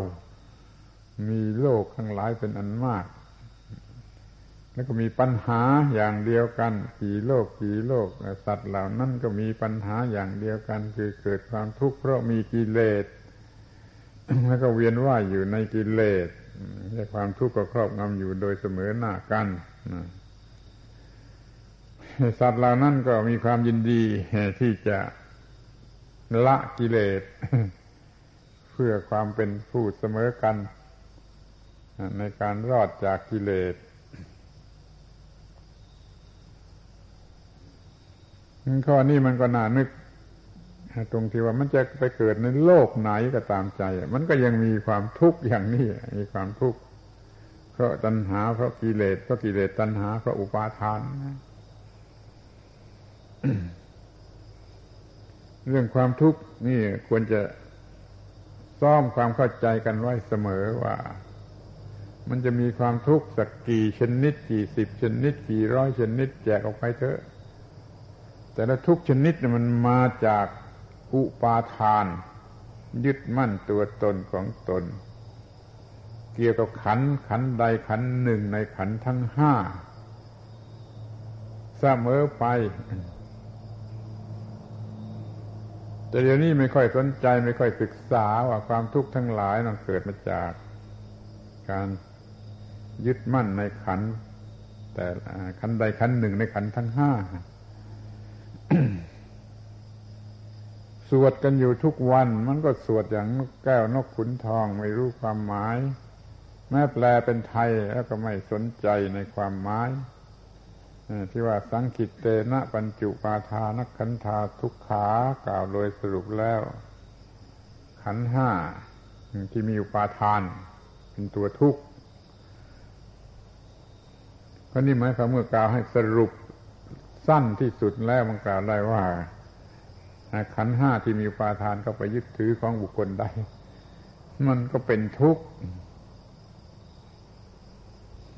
มีโลกทั้งหลายเป็นอันมาก แล้วก็มีปัญหาอย่างเดียวกันกี่โลกกี่โลก สัตว์เหล่านั้นก็มีปัญหาอย่างเดียวกัน คือเกิดความทุกข์เพราะมีกิเลส แล้วก็เวียนว่ายอยู่ในกิเลสความทุกข์ก็ครอบงำอยู่โดยเสมอหน้ากันสัตว์เหล่านั้นก็มีความยินดีที่จะละกิเลส เพื่อความเป็นผู้เสมอกัน ในการรอดจากกิเลสข้อนี้มันก็น่านึก ตรงที่ว่ามันจะไปเกิดในโลกไหนก็ตามใจ มันก็ยังมีความทุกข์อย่างนี้มีความทุกข์เพราะตัณหาเพราะกิเลสเพราะกิเลสตัณหาเพราะอุปาทาน เรื่องความทุกข์นี่ควรจะซ่อมความเข้าใจกันไว้เสมอว่า มันจะมีความทุกข์สักกี่ชนิด กี่สิบชนิด กี่ร้อยชนิด แจกออกไปเถอะ แต่ละทุกชนิดมันมาจาก อุปาทาน ยึดมั่นตัวตนของตน เกี่ยวกับขันขันใดขันหนึ่งในขันทั้งห้าเสมอไป แต่เดี๋ยวนี้ไม่ค่อยสนใจไม่ค่อยศึกษาว่าความทุกข์ทั้งหลายมันเกิดมาจาก การยึดมั่นในขัน แต่ขันใดขันหนึ่งในขันทั้งห้า สวดกันอยู่ทุกวัน มันก็สวดอย่างนกแก้วนกขุนทองไม่รู้ความหมาย แม้แปลเป็นไทยแล้วก็ไม่สนใจในความหมายที่ว่าสังคิตเตนะปัญจุปาทานักขันธาทุกขากล่าวโดยสรุปแล้ว ขันห้าที่มีอุปาทาน เป็นตัวทุกข์เพราะนี่หมายความเมื่อกล่าวให้สรุปสั้นที่สุดแล้วมันกล่าวได้ว่า ขันห้าที่มีปาทานก็ไปยึดถือของบุคคลใด มันก็เป็นทุกข์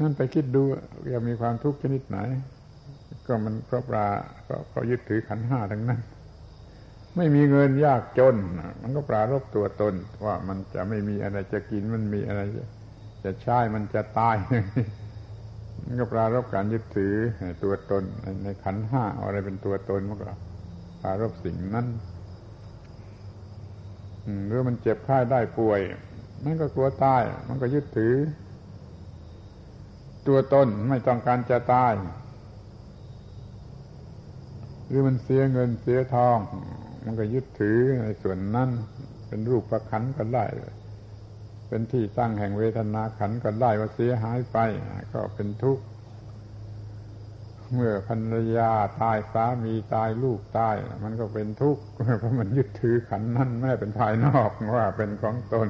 นั่นไปคิดดูว่ามีความทุกข์ชนิดไหน ก็มันเพราะปลาก็เพราะยึดถือขันห้าทั้งนั้น ไม่มีเงินยากจน มันก็ปรารบตัวตน ว่ามันจะไม่มีอะไรจะกินมันมีอะไร จะใช้มันจะตายมันก็ปรารบการยึดถือตัวตนในขันห้าอะไรเป็นตัวตนมันก็ ปรารบสิ่งนั้นหรือมันเจ็บไข้ได้ป่วย มันก็กลัวตาย มันก็ยึดถือ ตัวตนไม่ต้องการจะตาย หรือมันเสียเงินเสียทอง มันก็ยึดถือในส่วนนั้น เป็นรูปประคันก็ได้เป็นที่ตั้งแห่งเวทนาขันก็ได้ว่าเสียหายไป ก็เป็นทุกข์ เมื่อภรรยาตายสามีตายลูกตาย มันก็เป็นทุกข์เพราะมันยึดถือขันนั้นแม่เป็นภายนอกว่าเป็นของตน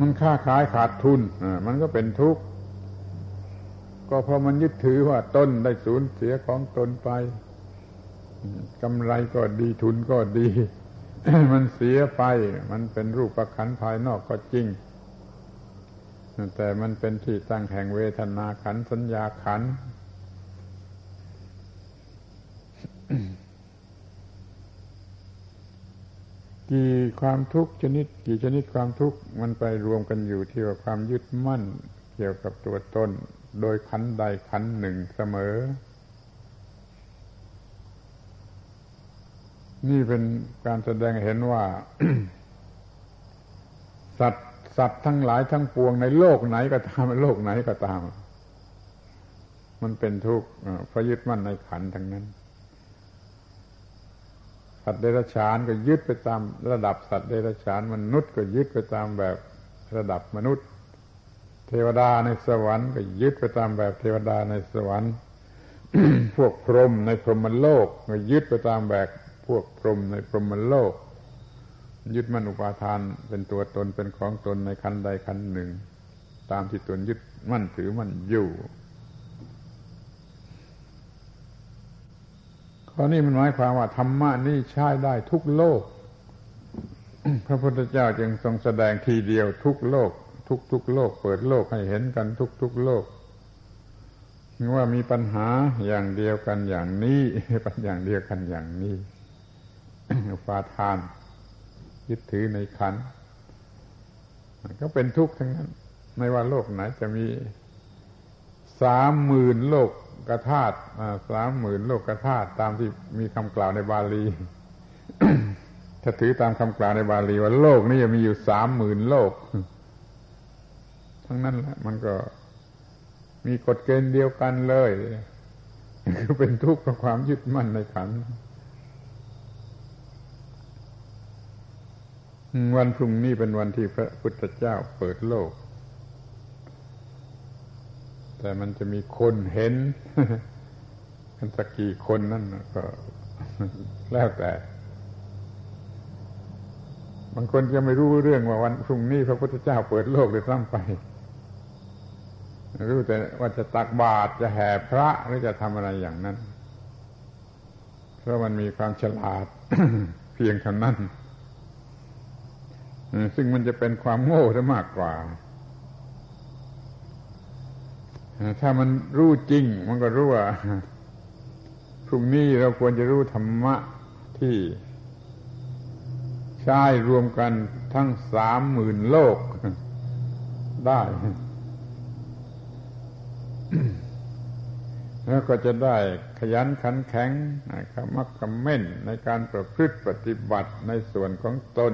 มันค้าขายขาดทุนมันก็เป็นทุกข์ก็เพราะมันยึดถือว่าตนได้สูญเสียของตนไปกำไรก็ดีทุนก็ดี มันเสียไป มันเป็นรูปประคันภายนอกก็จริง แต่มันเป็นที่ตั้งแห่งเวทนาขันสัญญาขัน กี่ความทุกข์ชนิด กี่ชนิดความทุกข์มันไปรวมกันอยู่ที่ว่าความยึดมั่น เกี่ยวกับตัวตนโดยขันใดขันหนึ่งเสมอ นี่เป็นการแสดงเห็นว่า สัตว สัตว์ทั้งหลายทั้งปวงในโลกไหนก็ตามโลกไหนก็ตาม มันเป็นทุกข์เพราะยึดมั่นในขันทั้งนั้น สัตว์เดรัจฉานก็ยึดไปตามระดับสัตว์เดรัจฉานมนุษย์ก็ยึดไปตามแบบระดับมนุษย์ เทวดาในสวรรค์ก็ยึดไปตามแบบเทวดาในสวรรค์ พวกพรหมในพรหมโลกก็ยึดไปตามแบบพวกพรหมในพรหมโลก ยึดมั่นอุปาทานเป็นตัวตนเป็นของตนในคันใดคันหนึ่ง ตามที่ตนยึดมั่นถือมั่นอยู่ข้อนี้มันหมายความว่าธรรมะนี่ใช้ได้ทุกโลก พระพุทธเจ้าจึงทรงแสดงทีเดียวทุกโลก ทุกทุกโลก เปิดโลกให้เห็นกันทุกทุกโลกว่ามีปัญหาอย่างเดียวกันอย่างนี้ปัญอย่างเดียวกันอย่างนี้ฟาทาน ยึดถือในขันก็เป็นทุกข์ทั้งนั้น ไม่ว่าโลกไหนจะมีสามหมื่นโลกกระธาตุสามหมื่นโลกกระธาตุตามที่มีคำกล่าวในบาลี ถ้าถือตามคำกล่าวในบาลีว่าโลกนี้จะมีอยู่สามหมื่นโลก ทั้งนั้นแหละมันก็มีกฎเกณฑ์เดียวกันเลย คือเป็นทุกข์เพราะความยึดมั่นในขัน วันพรุ่งนี้เป็นวันที่พระพุทธเจ้าเปิดโลก แต่มันจะมีคนเห็นกันสักกี่คนนั่นก็แล้วแต่ บางคนจะไม่รู้เรื่องว่าวันพรุ่งนี้พระพุทธเจ้าเปิดโลกเลยซ้ำไป รู้แต่ว่าจะตักบาตรจะแห่พระหรือจะทำอะไรอย่างนั้น เพราะมันมีความฉลาดเพียงเท่านั้น ซึ่งมันจะเป็นความโง่ซะมากกว่า ถ้ามันรู้จริง มันก็รู้ว่าพรุ่งนี้เราควรจะรู้ธรรมะที่ใช้รวมกันทั้งสามหมื่นโลกได้ แล้วก็จะได้ขยันขันแข็งขมักขม้นในการประพฤติปฏิบัติในส่วนของตน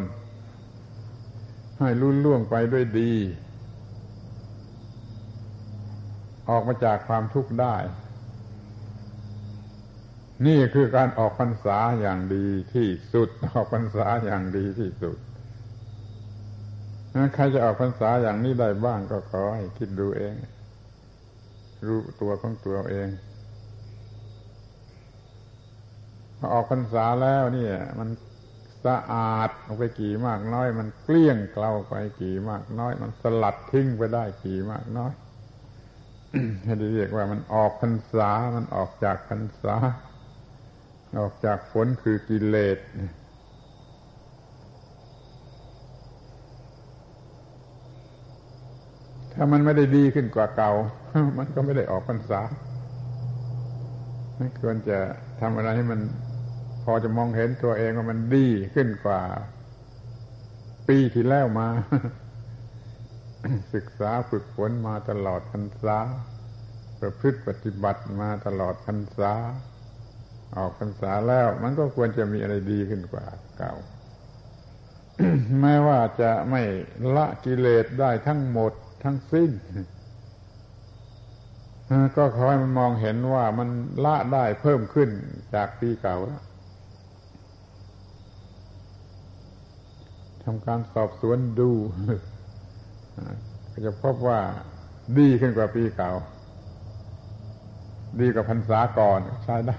ให้รุ่นล่วงไปด้วยดี ออกมาจากความทุกข์ได้ นี่คือการออกพรรษาอย่างดีที่สุด ออกพรรษาอย่างดีที่สุดใครจะออกพรรษาอย่างนี้ได้บ้างก็ขอให้คิดดูเอง รู้ตัวของตัวเองพอออกพรรษาแล้วนี่มัน สะอาดออกไปกี่มากน้อย มันเกลี้ยงเกลาไปกี่มากน้อย มันสลัดทิ้งไปได้กี่มากน้อยให้เรียกว่ามันออกพรรษา มันออกจากพรรษา ออกจากฝนคือกิเลสถ้ามันไม่ได้ดีขึ้นกว่าเก่า มันก็ไม่ได้ออกพรรษาไม่ควรจะทำอะไรให้มัน พอจะมองเห็นตัวเองว่ามันดีขึ้นกว่า ปีที่แล้วมา ศึกษาฝึกฝนมาตลอดพรรษาประพฤติปฏิบัติมาตลอดพรรษา ออกพรรษาแล้วมันก็ควรจะมีอะไรดีขึ้นกว่าเก่าแม้ว่าจะไม่ละกิเลสได้ทั้งหมดทั้งสิ้น ก็ขอให้มันมองเห็นว่ามันละได้เพิ่มขึ้นจากปีเก่าแล้ว ทำการสอบสวนดูก็จะพบว่าดีขึ้นกว่าปีเก่า ดีกว่าพรรษาก่อนใช้ได้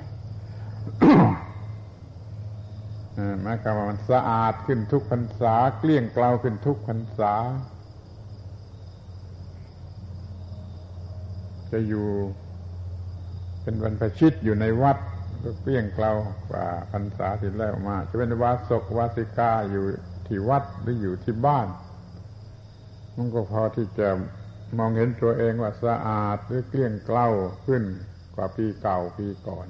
หมายความว่ามันสะอาดขึ้นทุกพรรษา เกลี้ยงเกลาขึ้นทุกพรรษา จะอยู่เป็นวันประชิตอยู่ในวัดก็เปลี่ยงเกลากว่าพรรษาที่แล้วมา จะเป็นวาสกวาสิกาอยู่ ที่วัดหรืออยู่ที่บ้าน มันก็พอที่จะมองเห็นตัวเองว่าสะอาดหรือเกลี้ยงเกล้าขึ้นกว่าปีเก่าปีก่อน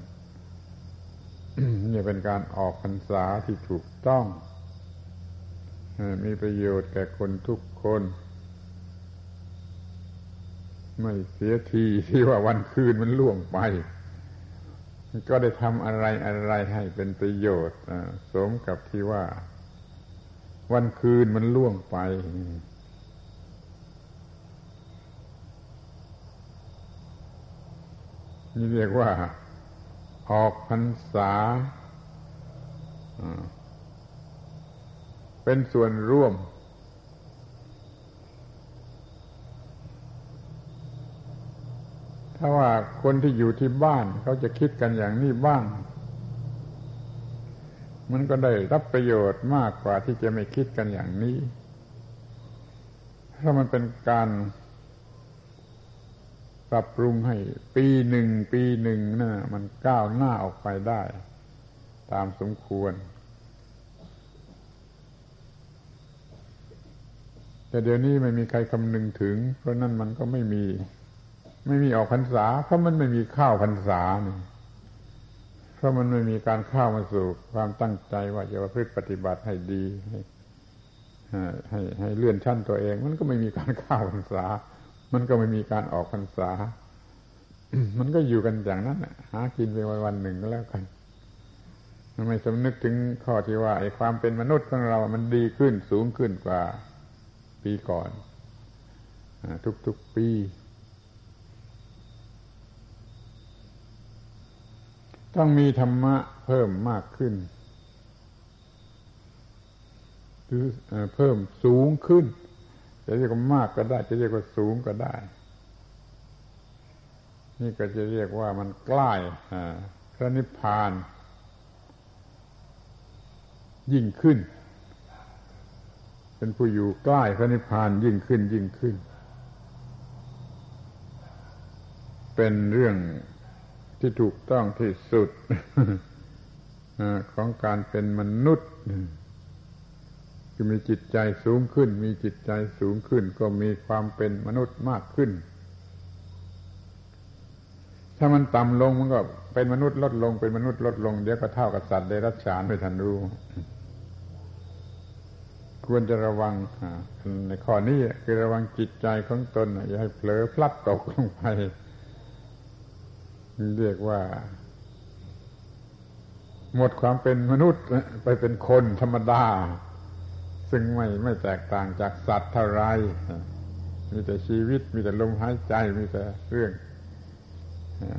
นี่เป็นการออกพรรษาที่ถูกต้องมีประโยชน์แก่คนทุกคน ไม่เสียทีที่ว่าวันคืนมันล่วงไป ก็ได้ทำอะไรอะไรให้เป็นประโยชน์สมกับที่ว่า วันคืนมันล่วงไป นี่เรียกว่า ออกพรรษา เป็นส่วนร่วม ถ้าว่าคนที่อยู่ที่บ้าน เขาจะคิดกันอย่างนี้บ้าง มันก็ได้รับประโยชน์มากกว่าที่จะไม่คิดกันอย่างนี้ถ้ามันเป็นการปรับปรุงให้ปีหนึ่งปีหนึ่งนะ่ะมันก้าวหน้าออกไปได้ ตามสมควร แต่เดี๋ยวนี้ไม่มีใครคำนึงถึง เพราะนั่นมันก็ไม่มี ไม่มีออกพรรษาเพราะมันไม่มีข้าวพรรษานี่ เพราะมันไม่มีการเข้ามาสู่ความตั้งใจว่าจะประพฤติปฏิบัติให้ดีให้ให้ให้เลื่อนชั้นตัวเอง มันก็ไม่มีการเข้าพรรษา มันก็ไม่มีการออกพรรษา มันก็อยู่กันอย่างนั้นหากินไปวันวันหนึ่งก็แล้วกันมันไม่สำนึกถึงข้อที่ว่าไอ้ความเป็นมนุษย์ของเรา มันดีขึ้นสูงขึ้นกว่าปีก่อนทุกๆปี ต้องมีธรรมะเพิ่มมากขึ้นหรือเพิ่มสูงขึ้น จะเรียกว่ามากก็ได้ จะเรียกว่าสูงก็ได้ นี่ก็จะเรียกว่ามันใกล้พระนิพพาน ยิ่งขึ้น เป็นผู้อยู่ใกล้พระนิพพานยิ่งขึ้นยิ่งขึ้น เป็นเรื่อง ที่ถูกต้องที่สุดของการเป็นมนุษย์คือมีจิตใจสูงขึ้น มีจิตใจสูงขึ้น ก็มีความเป็นมนุษย์มากขึ้น ถ้ามันต่ำลงมันก็เป็นมนุษย์ลดลง เป็นมนุษย์ลดลง เดี๋ยวก็เท่ากับสัตว์เดรัจฉานไม่ทันรู้ควรจะระวังในข้อนี้คือระวังจิตใจของตนอย่าให้เผลอพลัดตกลงไป เรียกว่า หมดความเป็นมนุษย์ไปเป็นคนธรรมดา ซึ่งไม่ไม่แตกต่างจากสัตว์เท่าไรมีแต่ชีวิต มีแต่ลมหายใจ มีแต่เรื่อง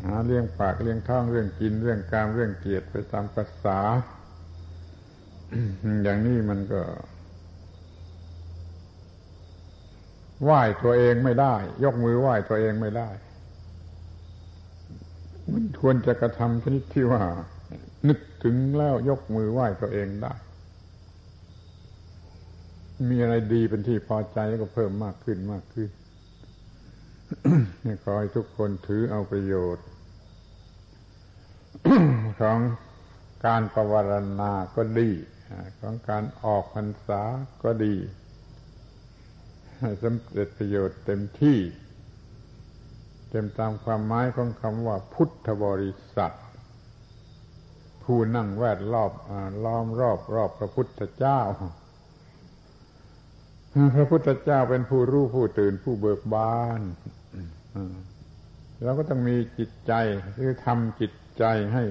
หาเลี้ยงปากเลี้ยงท้องเรื่องกินเรื่องการเรื่องเกียรติไปตามภาษา อย่างนี้มันก็ไหว้ตัวเองไม่ได้ ยกมือไหว้ตัวเองไม่ได้ มันควรจะกระทำชนิดที่ว่า นึกถึงแล้วยกมือไหว้ตัวเองได้ มีอะไรดีเป็นที่พอใจแล้วก็เพิ่มมากขึ้นมากขึ้นขอให้ทุกคนถือเอาประโยชน์ ของการประวรณาก็ดีของการออกพรรษาก็ดีให้สำเร็จประโยชน์เต็มที่ เต็มตามความหมายของคำว่าพุทธบริษัท ผู้นั่งแวดรอบล้อมรอบรอบพระพุทธเจ้า พระพุทธเจ้าเป็นผู้รู้ผู้ตื่นผู้เบิกบานเราก็ต้องมีจิตใจคือทำจิตใจให้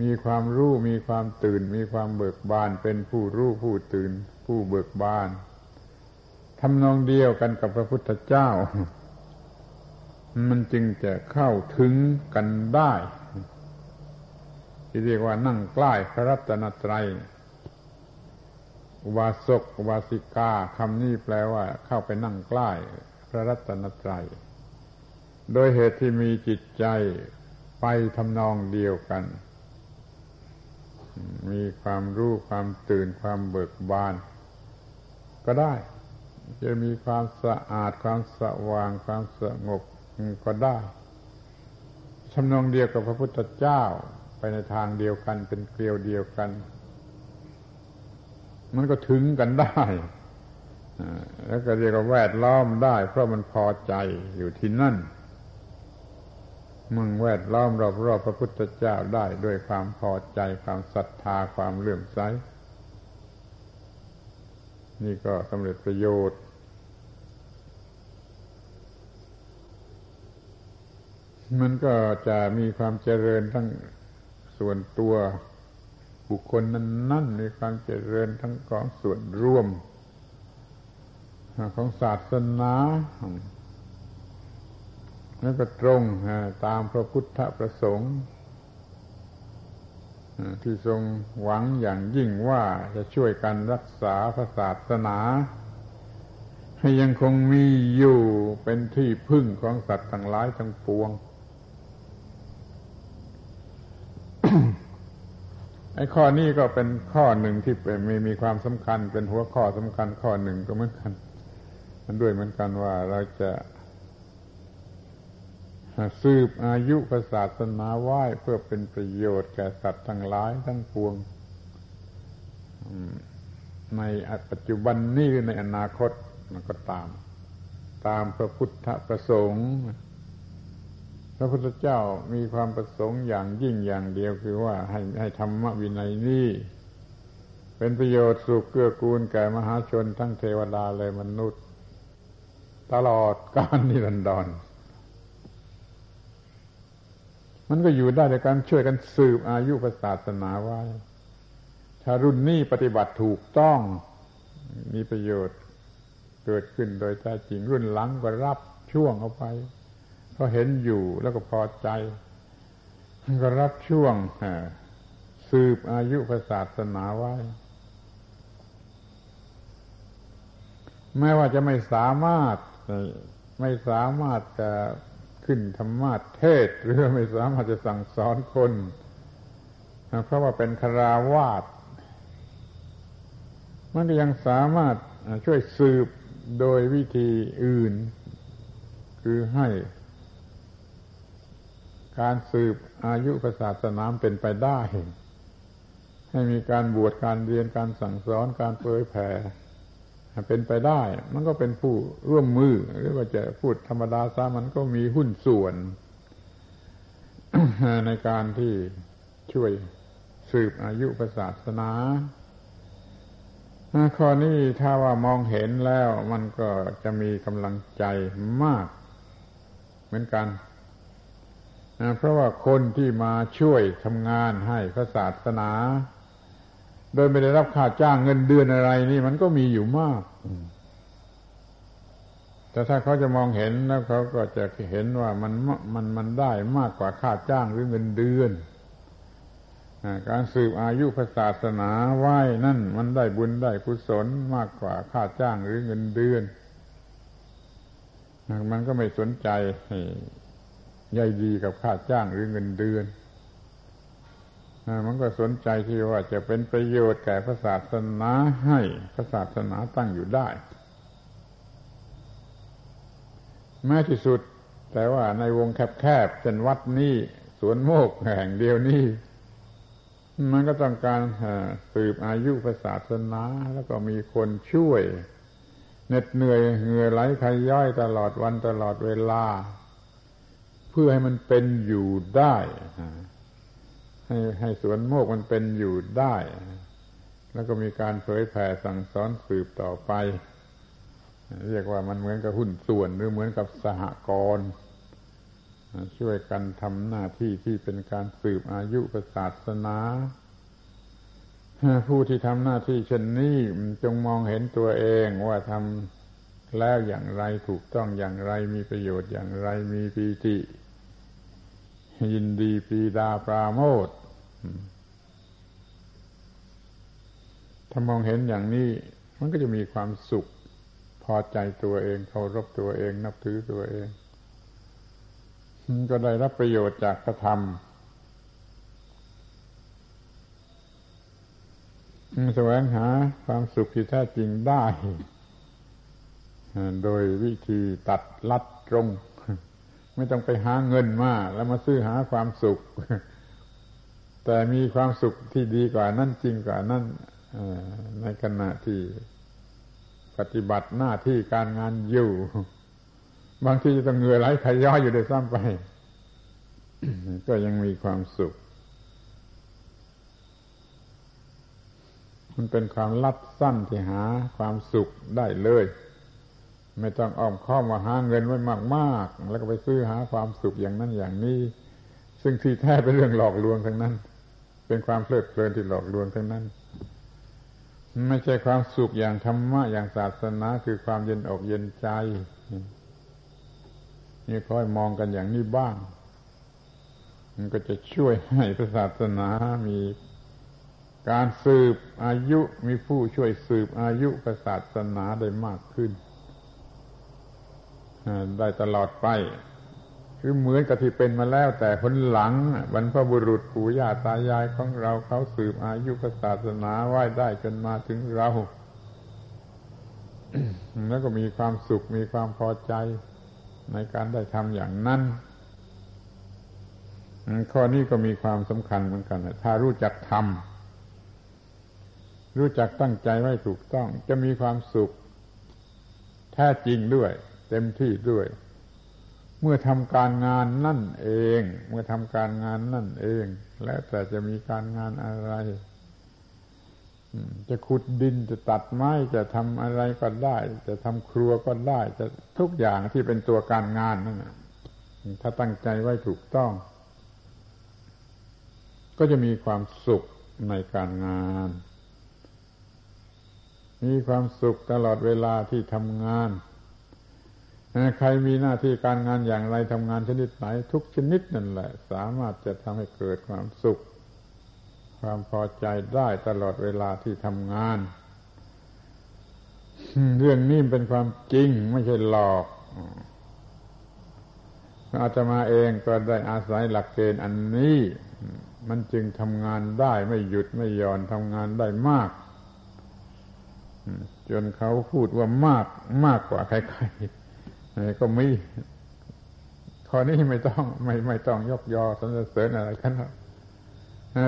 มีความรู้มีความตื่น มีความเบิกบาน เป็นผู้รู้ผู้ตื่น ผู้เบิกบานทำนองเดียวกันกับพระพุทธเจ้า มันจึงจะเข้าถึงกันได้ ที่เรียกว่านั่งใกล้พระรัตนตรัยอุบาสกอุบาสิกาคำนี้แปลว่า เข้าไปนั่งใกล้พระรัตนตรัย โดยเหตุที่มีจิตใจไปทำนองเดียวกัน มีความรู้ความตื่นความเบิกบาน ก็ได้ จะมีความสะอาดความสว่างความสงบ ก็ได้ทำนองเดียวกับพระพุทธเจ้าไปในทางเดียวกันเป็นเกลียวเดียวกัน มันก็ถึงกันได้แล้วก็เรียกว่าแวดล้อมได้ เพราะมันพอใจอยู่ที่นั่นมึงแวดล้อมรอบๆพระพุทธเจ้าได้ด้วยความพอใจความศรัทธาความเลื่อมใส นี่ก็สำเร็จประโยชน์ มันก็จะมีความเจริญทั้งส่วนตัวบุคคลนั้นนั่นมีความเจริญทั้งของส่วนร่วม ของศาสนาแล้วก็ตรงตามพระพุทธประสงค์ที่ทรงหวังอย่างยิ่งว่าจะช่วยกันรักษาพระศาสนา ให้ยังคงมีอยู่เป็นที่พึ่งของสัตว์ทั้งหลายทั้งปวง ไอ้ข้อนี้ก็เป็นข้อหนึ่งที่มีมีความสำคัญ เป็นหัวข้อสำคัญข้อหนึ่งก็เหมือนกัน มันด้วยเหมือนกันว่าเราจะสืบอายุศาสนาไหว้เพื่อเป็นประโยชน์แก่สัตว์ทั้งหลายทั้งปวงในปัจจุบันนี้ในอนาคตมันก็ตาม ตามพระพุทธประสงค์ พระพุทธเจ้ามีความประสงค์อย่างยิ่งอย่างเดียวคือว่าให้ให้ธรรมวินัยนี้ เป็นประโยชน์สุขเกื้อกูลแก่มหาชนทั้งเทวดาเลยมนุษย์ ตลอดกาลนิรันดร มันก็อยู่ได้ในการช่วยกันสืบอายุพศาสนาไว้ ถ้ารุ่นนี้ปฏิบัติถูกต้องมีประโยชน์เกิดขึ้นโดยแท้จริงรุ่นหลังก็รับช่วงเอาไป เพราะเห็นอยู่แล้วก็พอใจ ก็รับช่วงสืบอายุศาสนาไว้ แม้ว่าจะไม่สามารถไม่สามารถจะขึ้นธรรมาเทศ หรือไม่สามารถจะสั่งสอนคน เพราะว่าเป็นคราวาสมันก็ยังสามารถช่วยสืบโดยวิธีอื่น คือให้ การสืบอายุพศาสนาเป็นไปได้ ให้มีการบวชการเรียนการสั่งสอนการเผยแผ่เป็นไปได้ มันก็เป็นผู้ร่วมมือ หรือว่าจะพูดธรรมดาซะมันก็มีหุ้นส่วน ในการที่ช่วยสืบอายุศาสนาข้อนี้ถ้าว่ามองเห็นแล้วมันก็จะมีกำลังใจมาก เหมือนกัน เพราะว่าคนที่มาช่วยทำงานให้พระศาสนา โดยไม่ได้รับค่าจ้างเงินเดือนอะไรนี่มันก็มีอยู่มาก แต่ถ้าเขาจะมองเห็นแล้วเขาก็จะเห็นว่ามันมันมันได้มากกว่าค่าจ้างหรือเงินเดือนการสืบอายุศาสนาไหว้นั่นมันได้บุญได้กุศลมากกว่าค่าจ้างหรือเงินเดือน มันก็ไม่สนใจ ใยดีกับค่าจ้างหรือเงินเดือนมันก็สนใจที่ว่าจะเป็นประโยชน์แก่พระศาสนาให้พระศาสนาตั้งอยู่ได้ แม้ที่สุด แต่ว่าในวงแคบๆเช่นวัดนี้สวนโมกแห่งเดียวนี้ มันก็ต้องการสืบอายุพระศาสนา แล้วก็มีคนช่วยเหน็ดเหนื่อยเหงื่อไหลขย้อยตลอดวันตลอดเวลา พื่อให้มันเป็นอยู่ได้ ให้ให้สวนโมกมันเป็นอยู่ได้ แล้วก็มีการเผยแผ่สั่งสอนสืบต่อไป เรียกว่ามันเหมือนกับหุ้นส่วนหรือเหมือนกับสหกรณ์ช่วยกันทำหน้าที่ที่เป็นการสืบอายุศาสนาผู้ที่ทำหน้าที่เช่นนี้จงมองเห็นตัวเองว่าทำแล้วอย่างไรถูกต้องอย่างไรมีประโยชน์อย่างไรมีปีติ ยินดีปีดาปราโมทถ้ามองเห็นอย่างนี้ มันก็จะมีความสุข พอใจตัวเองเคารพตัวเอง นับถือตัวเองก็ได้รับประโยชน์จากกระทำแสวงหาความสุขที่แท้จริงได้ โดยวิธีตัดลัดตรง ไม่ต้องไปหาเงินมาแล้วมาซื้อหาความสุข แต่มีความสุขที่ดีกว่านั่นจริงกว่านั่นในขณะที่ปฏิบัติหน้าที่การงานอยู่ บางทีจะต้องเหงื่อไหลขย้อยอยู่ด้วยซ้ำไป ก็ยังมีความสุข มันเป็นความลัดสั้นที่หาความสุขได้เลย ไม่ต้องอ้อมค้อมมาหาเงินไว้มากๆ แล้วก็ไปซื้อหาความสุขอย่างนั้นอย่างนี้ ซึ่งที่แท้เป็นเรื่องหลอกลวงทั้งนั้น เป็นความเพลิดเพลินที่หลอกลวงทั้งนั้น ไม่ใช่ความสุขอย่างธรรมะอย่างศาสนาคือความเย็นอกเย็นใจนี่ค่อยมองกันอย่างนี้บ้าง มันก็จะช่วยให้ศาสนามีการสืบอายุมีผู้ช่วยสืบอายุศาสนาได้มากขึ้น ได้ตลอดไป คือเหมือนกับที่เป็นมาแล้ว แต่คนหลังบรรพบุรุษปู่ย่าตายายของเราเขาสืบอายุศาสนาไว้ได้จนมาถึงเรา แล้วก็มีความสุขมีความพอใจในการได้ทำอย่างนั้นข้อนี้ก็มีความสำคัญเหมือนกัน ถ้ารู้จักทำรู้จักตั้งใจไว้ถูกต้อง จะมีความสุข แท้จริงด้วย เต็มที่ด้วย เมื่อทำการงานนั่นเอง เมื่อทำการงานนั่นเอง แล้วแต่จะมีการงานอะไรจะขุดดินจะตัดไม้จะทำอะไรก็ได้ จะทำครัวก็ได้ จะทุกอย่างที่เป็นตัวการงานนั่นถ้าตั้งใจไว้ถูกต้อง ก็จะมีความสุขในการงาน มีความสุขตลอดเวลาที่ทำงาน ใครมีหน้าที่การงานอย่างไรทำงานชนิดไหน ทุกชนิดนั่นแหละ สามารถจะทำให้เกิดความสุข ความพอใจได้ตลอดเวลาที่ทำงาน เรื่องนี้เป็นความจริงไม่ใช่หลอกอาตมาเองก็ได้อาศัยหลักเกณฑ์อันนี้ มันจึงทำงานได้ไม่หยุดไม่หย่อนทำงานได้มาก จนเขาพูดว่ามากมากกว่าใครๆ ก็มีข้อนี้ไม่ต้องไม่ไม่ต้องยกยอสรรเสริญอะไรกัน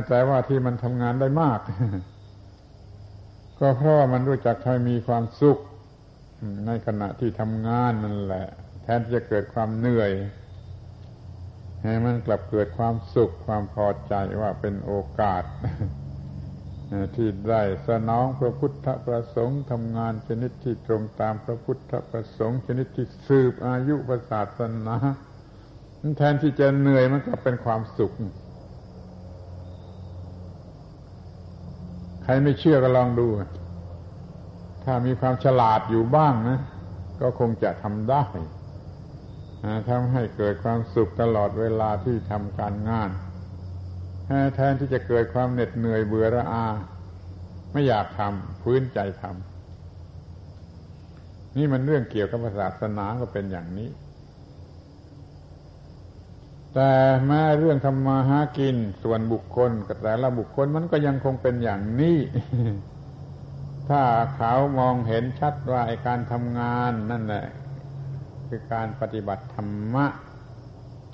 แต่ว่าที่มันทำงานได้มาก ก็เพราะมันรู้จักทำมีความสุข ในขณะที่ทำงานนั่นแหละ แทนที่จะเกิดความเหนื่อยให้มันกลับเกิดความสุขความพอใจว่าเป็นโอกาส ที่ได้สนองพระพุทธประสงค์ทำงานชนิดที่ตรงตามพระพุทธประสงค์ ชนิดที่สืบอายุประศาสนาแทนที่จะเหนื่อยมันก็เป็นความสุข ใครไม่เชื่อก็ลองดู ถ้ามีความฉลาดอยู่บ้างนะ ก็คงจะทำได้ทำให้เกิดความสุขตลอดเวลาที่ทำการงาน แทนที่จะเกิดความเหน็ดเหนื่อยเบื่อระอา ไม่อยากทำพื้นใจทำนี่มันเรื่องเกี่ยวกับศาสนาก็เป็นอย่างนี้ แต่แม้เรื่องทำมาหากินส่วนบุคคลกับแต่ละบุคคลมันก็ยังคงเป็นอย่างนี้ ถ้าเขามองเห็นชัดว่าไอการทำงานนั่นแหละคือการปฏิบัติธรรมะ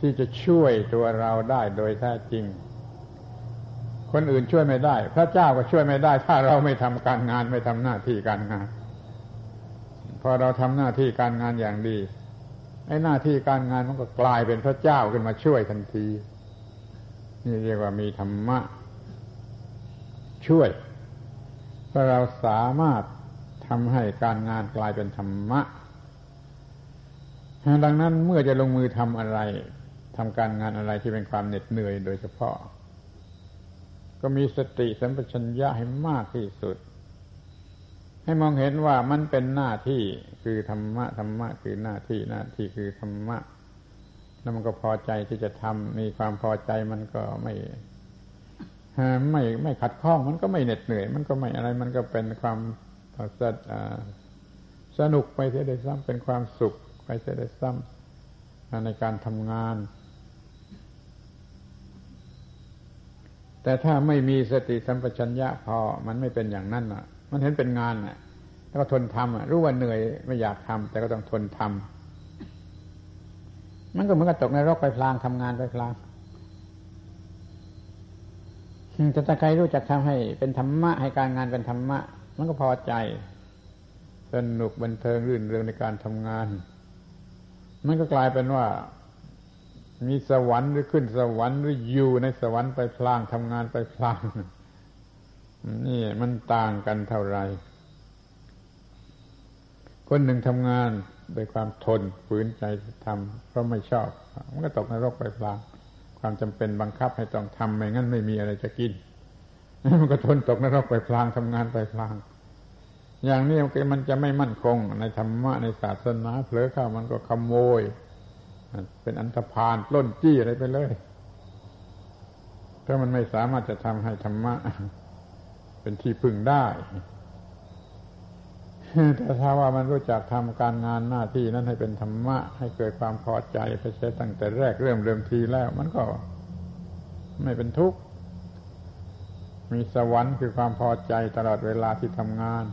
ที่จะช่วยตัวเราได้โดยแท้จริง คนอื่นช่วยไม่ได้ พระเจ้าก็ช่วยไม่ได้ ถ้าเราไม่ทำการงานไม่ทำหน้าที่การงาน พอเราทำหน้าที่การงานอย่างดีไอ้หน้าที่การงานมันก็กลายเป็นพระเจ้าขึ้นมาช่วยทันที นี่เรียกว่ามีธรรมะ ช่วยเพราะเราสามารถทำให้การงานกลายเป็นธรรมะ ดังนั้นเมื่อจะลงมือทำอะไรทำการงานอะไรที่เป็นความเหน็ดเหนื่อยโดยเฉพาะ ก็มีสติสัมปชัญญะให้มากที่สุด ให้มองเห็นว่ามันเป็นหน้าที่คือธรรมะธรรมะคือหน้าที่หน้าที่คือธรรมะแล้วมันก็พอใจที่จะทำมีความพอใจมันก็ไม่ไม่ไม่ขัดข้องมันก็ไม่เหน็ดเหนื่อย มันก็ไม่อะไร มันก็เป็นความสสนุกไปเสียได้ซ้ำเป็นความสุขไปเสียได้ซ้ำในการทำงาน แต่ถ้าไม่มีสติสัมปชัญญะพอมันไม่เป็นอย่างนั้นอะ มันเห็นเป็นงานอะแล้วก็ทนทำอะ รู้ว่าเหนื่อยไม่อยากทำแต่ก็ต้องทนทำมันก็เหมือนกับตกในรกไปพลางทำงานไปพลางแต่ถ้าใครรู้จักทำให้เป็นธรรมะให้การงานเป็นธรรมะ มันก็พอใจสนุกบันเทิงรื่นเริงในการทำงาน มันก็กลายเป็นว่า มีสวรรค์หรือขึ้นสวรรค์หรืออยู่ในสวรรค์ไปพลางทำงานไปพลางนี่มันต่างกันเท่าไร คนหนึ่งทำงานโดยความทนฝืนใจทำเพราะไม่ชอบ มันก็ตกนรกไปพลาง ความจำเป็นบังคับให้ต้องทำไม่งั้นไม่มีอะไรจะกิน มันก็ทนตกนรกไปพลางทำงานไปพลาง อย่างนี้มันจะไม่มั่นคง ในธรรมะในศาสนาเผลอเข้ามันก็ขโมย เป็นอันธพาลปล้นจี้อะไรไปเลย ถ้ามันไม่สามารถจะทำให้ธรรมะ เป็นที่พึ่งได้แต่ถ้าว่ามันรู้จักทำการงานหน้าที่นั้นให้เป็นธรรมะ ให้เกิดความพอใจไปเสียตั้งแต่แรกเริ่มเริ่มทีแล้ว มันก็ไม่เป็นทุกข์มีสวรรค์คือความพอใจตลอดเวลาที่ทำงาน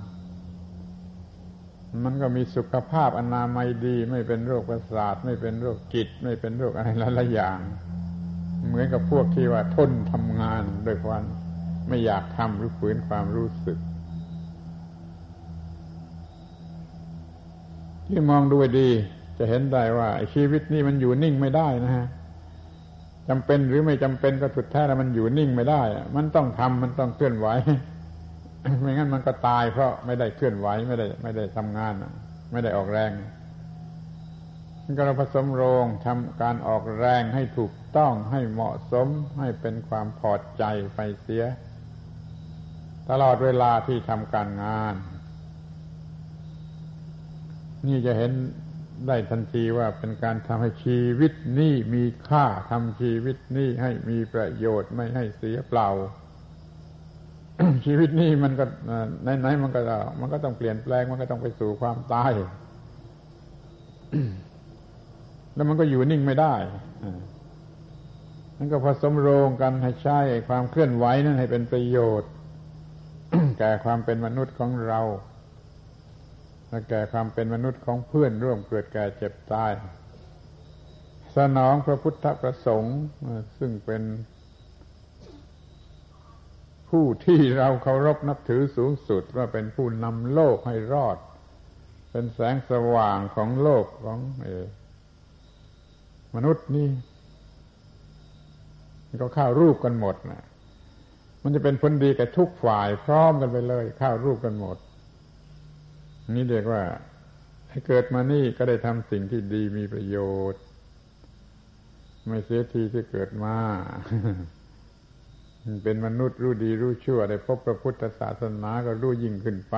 มันก็มีสุขภาพอนามัยดี ไม่เป็นโรคประสาท ไม่เป็นโรคจิต ไม่เป็นโรคอะไรหลายอย่าง เหมือนกับพวกที่ว่าทนทำงานด้วยความไม่อยากทำหรือฝืนความรู้สึก ที่มองดูดี จะเห็นได้ว่าชีวิตนี้มันอยู่นิ่งไม่ได้นะฮะจำเป็นหรือไม่จำเป็นก็สุดแท้แล้วมันอยู่นิ่งไม่ได้ มันต้องทำมันต้องเคลื่อนไหว ไม่งั้นมันก็ตายเพราะไม่ได้เคลื่อนไหวไม่ได้ ไม่ได้ทำงาน ไม่ได้ออกแรงก็เราผสมโรงทำการออกแรงให้ถูกต้องให้เหมาะสมให้เป็นความพอใจไปเสีย ตลอดเวลาที่ทำการงาน นี่จะเห็นได้ทันทีว่าเป็นการทำให้ชีวิตนี้มีค่าทำชีวิตนี้ให้มีประโยชน์ไม่ให้เสียเปล่า ชีวิตนี้มันก็ไหนๆมันก็มันก็ต้องเปลี่ยนแปลงมันก็ต้องไปสู่ความตาย แล้วมันก็อยู่นิ่งไม่ได้มันก็ผสมโรงกันให้ใช้ความเคลื่อนไหวนั้นให้เป็นประโยชน์ แก่ความเป็นมนุษย์ของเราและแก่ความเป็นมนุษย์ของเพื่อนร่วมเกิดแก่เจ็บตาย สนองพระพุทธประสงค์ซึ่งเป็น ผู้ที่เราเคารพนับถือสูงสุดว่าเป็นผู้นำโลกให้รอด เป็นแสงสว่างของโลกของอมนุษย์นี่ก็เข้ารูปกันหมดนะมันจะเป็นผลดีกับทุกฝ่ายพร้อมกันไปเลยเข้ารูปกันหมด นี่เรียกว่าให้เกิดมานี่ก็ได้ทำสิ่งที่ดีมีประโยชน์ ไม่เสียทีที่เกิดมา เป็นมนุษย์รู้ดีรู้ชั่วได้พบพระพุทธศาสนาก็รู้ยิ่งขึ้นไป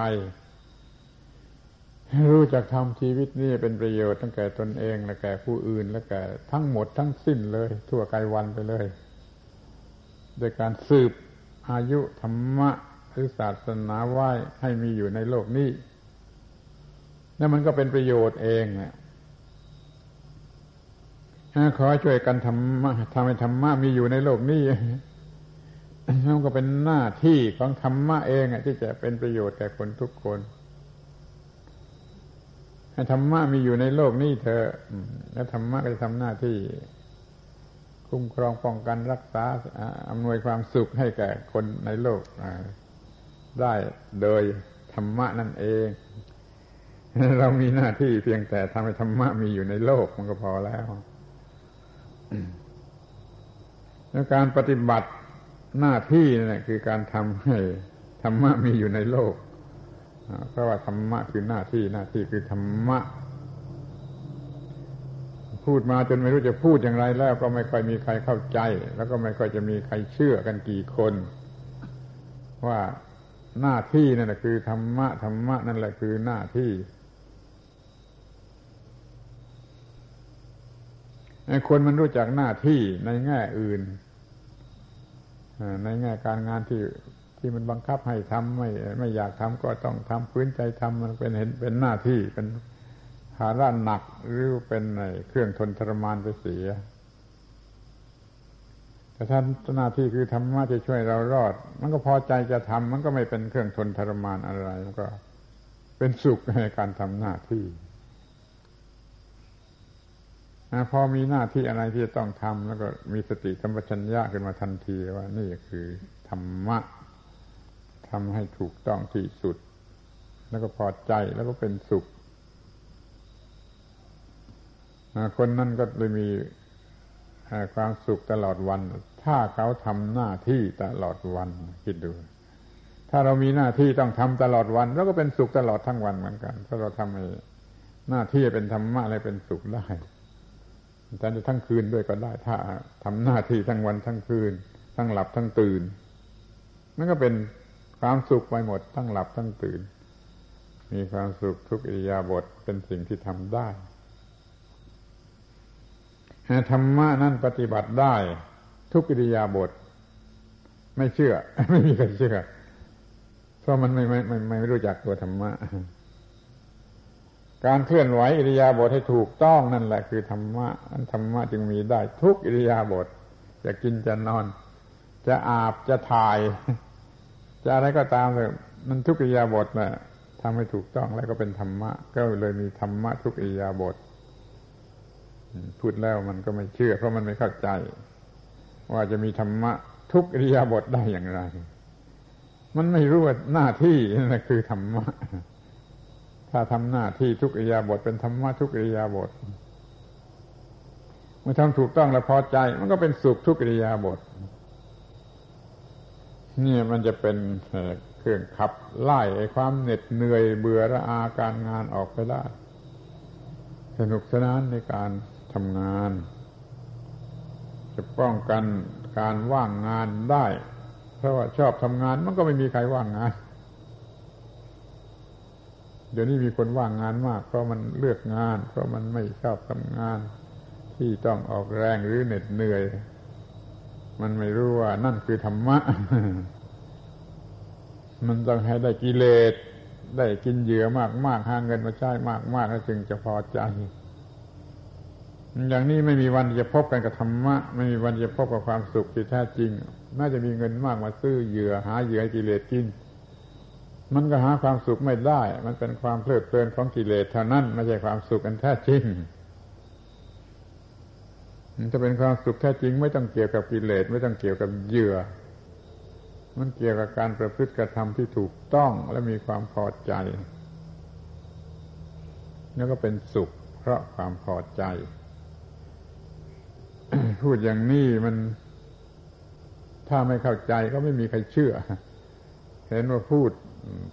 รู้จักทำชีวิตนี้เป็นประโยชน์ตั้งแก่ตนเองและแก่ผู้อื่นและแก่ทั้งหมดทั้งสิ้นเลย ทั่วกายวันไปเลยโดยการสืบอายุธรรมะหรือศาสนาไหว้ให้มีอยู่ในโลกนี้นั่นมันก็เป็นประโยชน์เองนะขอช่วยกันทำทำให้ธรรมะมีอยู่ในโลกนี้ นั่นก็เป็นหน้าที่ของธรรมะเองที่จะเป็นประโยชน์แก่คนทุกคนให้ธรรมะมีอยู่ในโลกนี้เธอ แล้วธรรมะก็จะทำหน้าที่ คุ้มครองป้องกันรักษาอำนวยความสุขให้แก่คนในโลกได้โดยธรรมะนั่นเอง เรามีหน้าที่เพียงแต่ทำให้ธรรมะมีอยู่ในโลกมันก็พอแล้วแล้วการปฏิบัติ หน้าที่นี่คือการทำให้ธรรมะมีอยู่ในโลกเพราะว่าธรรมะคือหน้าที่หน้าที่คือธรรมะ พูดมาจนไม่รู้จะพูดอย่างไรแล้วก็ไม่ค่อยมีใครเข้าใจ แล้วก็ไม่ค่อยจะมีใครเชื่อกันกี่คน ว่าหน้าที่นั่นแหละคือธรรมะธรรมะนั่นแหละคือหน้าที่คนมันรู้จักหน้าที่ในแง่อื่น ในแง่การงานที่ที่มันบังคับให้ทำไม่ไม่อยากทำก็ต้องทำพื้นใจทำมันเป็นเห็นเป็นหน้าที่เป็นภาระหนักหรือเป็นเครื่องทนทรมานไปเสีย แต่ท่านหน้าที่คือธรรมะจะช่วยเรารอด มันก็พอใจจะทำมันก็ไม่เป็นเครื่องทนทรมานอะไรมันก็ เป็นสุขในการทำหน้าที่ พอมีหน้าที่อะไรที่จะต้องทำแล้วก็มีสติสัมปชัญญะขึ้นมาทันทีว่านี่คือธรรมะทำให้ถูกต้องที่สุด แล้วก็พอใจแล้วก็เป็นสุข คนนั้นก็เลยมีความสุขตลอดวัน ถ้าเขาทำหน้าที่ตลอดวันคิดดู ถ้าเรามีหน้าที่ต้องทำตลอดวันเราก็เป็นสุขตลอดทั้งวันเหมือนกัน ถ้าเราทำหน้าที่เป็นธรรมะอะไรเป็นสุขได้ แต่จะทั้งคืนด้วยก็ได้ ถ้าทำหน้าที่ทั้งวันทั้งคืน ทั้งหลับทั้งตื่นมันก็เป็นความสุขไปหมด ทั้งหลับทั้งตื่น มีความสุขทุกอิยาบถเป็นสิ่งที่ทำได้ธรรมะนั่นปฏิบัติได้ ทุกอิริยาบถไม่เชื่อ ไม่มีใครเชื่อเพราะมันไม่ไม่ไม่ไม่รู้จักตัวธรรมะ การเคลื่อนไหวอิริยาบถให้ถูกต้องนั่นแหละคือธรรมะอันธรรมะจึงมีได้ทุกอิริยาบถจะกินจะนอน จะอาบจะถ่าย จะอะไรก็ตามเลยมันทุกอิริยาบทแหละทำให้ถูกต้องแล้วก็เป็นธรรมะ ก็เลยมีธรรมะทุกอิริยาบทพูดแล้วมันก็ไม่เชื่อ เพราะมันไม่เข้าใจ ว่าจะมีธรรมะทุกอิริยาบถได้อย่างไร มันไม่รู้ว่าหน้าที่นั่นคือธรรมะ ถ้าทำหน้าที่ทุกอิยาบทเป็นธรรมะทุกอิยาบทเมื่อทำถูกต้องแล้วพอใจ มันก็เป็นสุขทุกอิยาบทนี่มันจะเป็นเครื่องขับไล่ไอ้ความเหน็ดเหนื่อยเบื่อระอาการงานออกไปได้สนุกสนานในการทำงาน จะป้องกันการว่างงานได้ เพราะว่าชอบทำงานมันก็ไม่มีใครว่างงาน เดี๋ยวนี้มีคนว่างงานมาก เพราะมันเลือกงาน เพราะมันไม่ชอบทำงาน ที่ต้องออกแรงหรือเหน็ดเหนื่อย มันไม่รู้ว่านั่นคือธรรมะ มันต้องให้ได้กิเลสได้กินเหยื่อมากมากหาเงินมาใช้มากมากแล้วจึงจะพอใจ อย่างนี้ไม่มีวันจะพบกันกับธรรมะ ไม่มีวันจะพบกับความสุขที่แท้จริง น่าจะมีเงินมากมาซื้อเหยื่อหาเหยื่อให้กิเลสกิน มันก็หาความสุขไม่ได้ มันเป็นความเพลิดเพลินของกิเลสเท่านั้นไม่ใช่ความสุขอันแท้จริงมันจะเป็นความสุขแท้จริง ไม่ต้องเกี่ยวกับกิเลสไม่ต้องเกี่ยวกับเหยื่อ มันเกี่ยวกับการประพฤติกระทำที่ถูกต้องและมีความพอใจ แล้วก็เป็นสุข เพราะความพอใจ พูดอย่างนี้มันถ้าไม่เข้าใจก็ไม่มีใครเชื่อ เห็นว่าพูด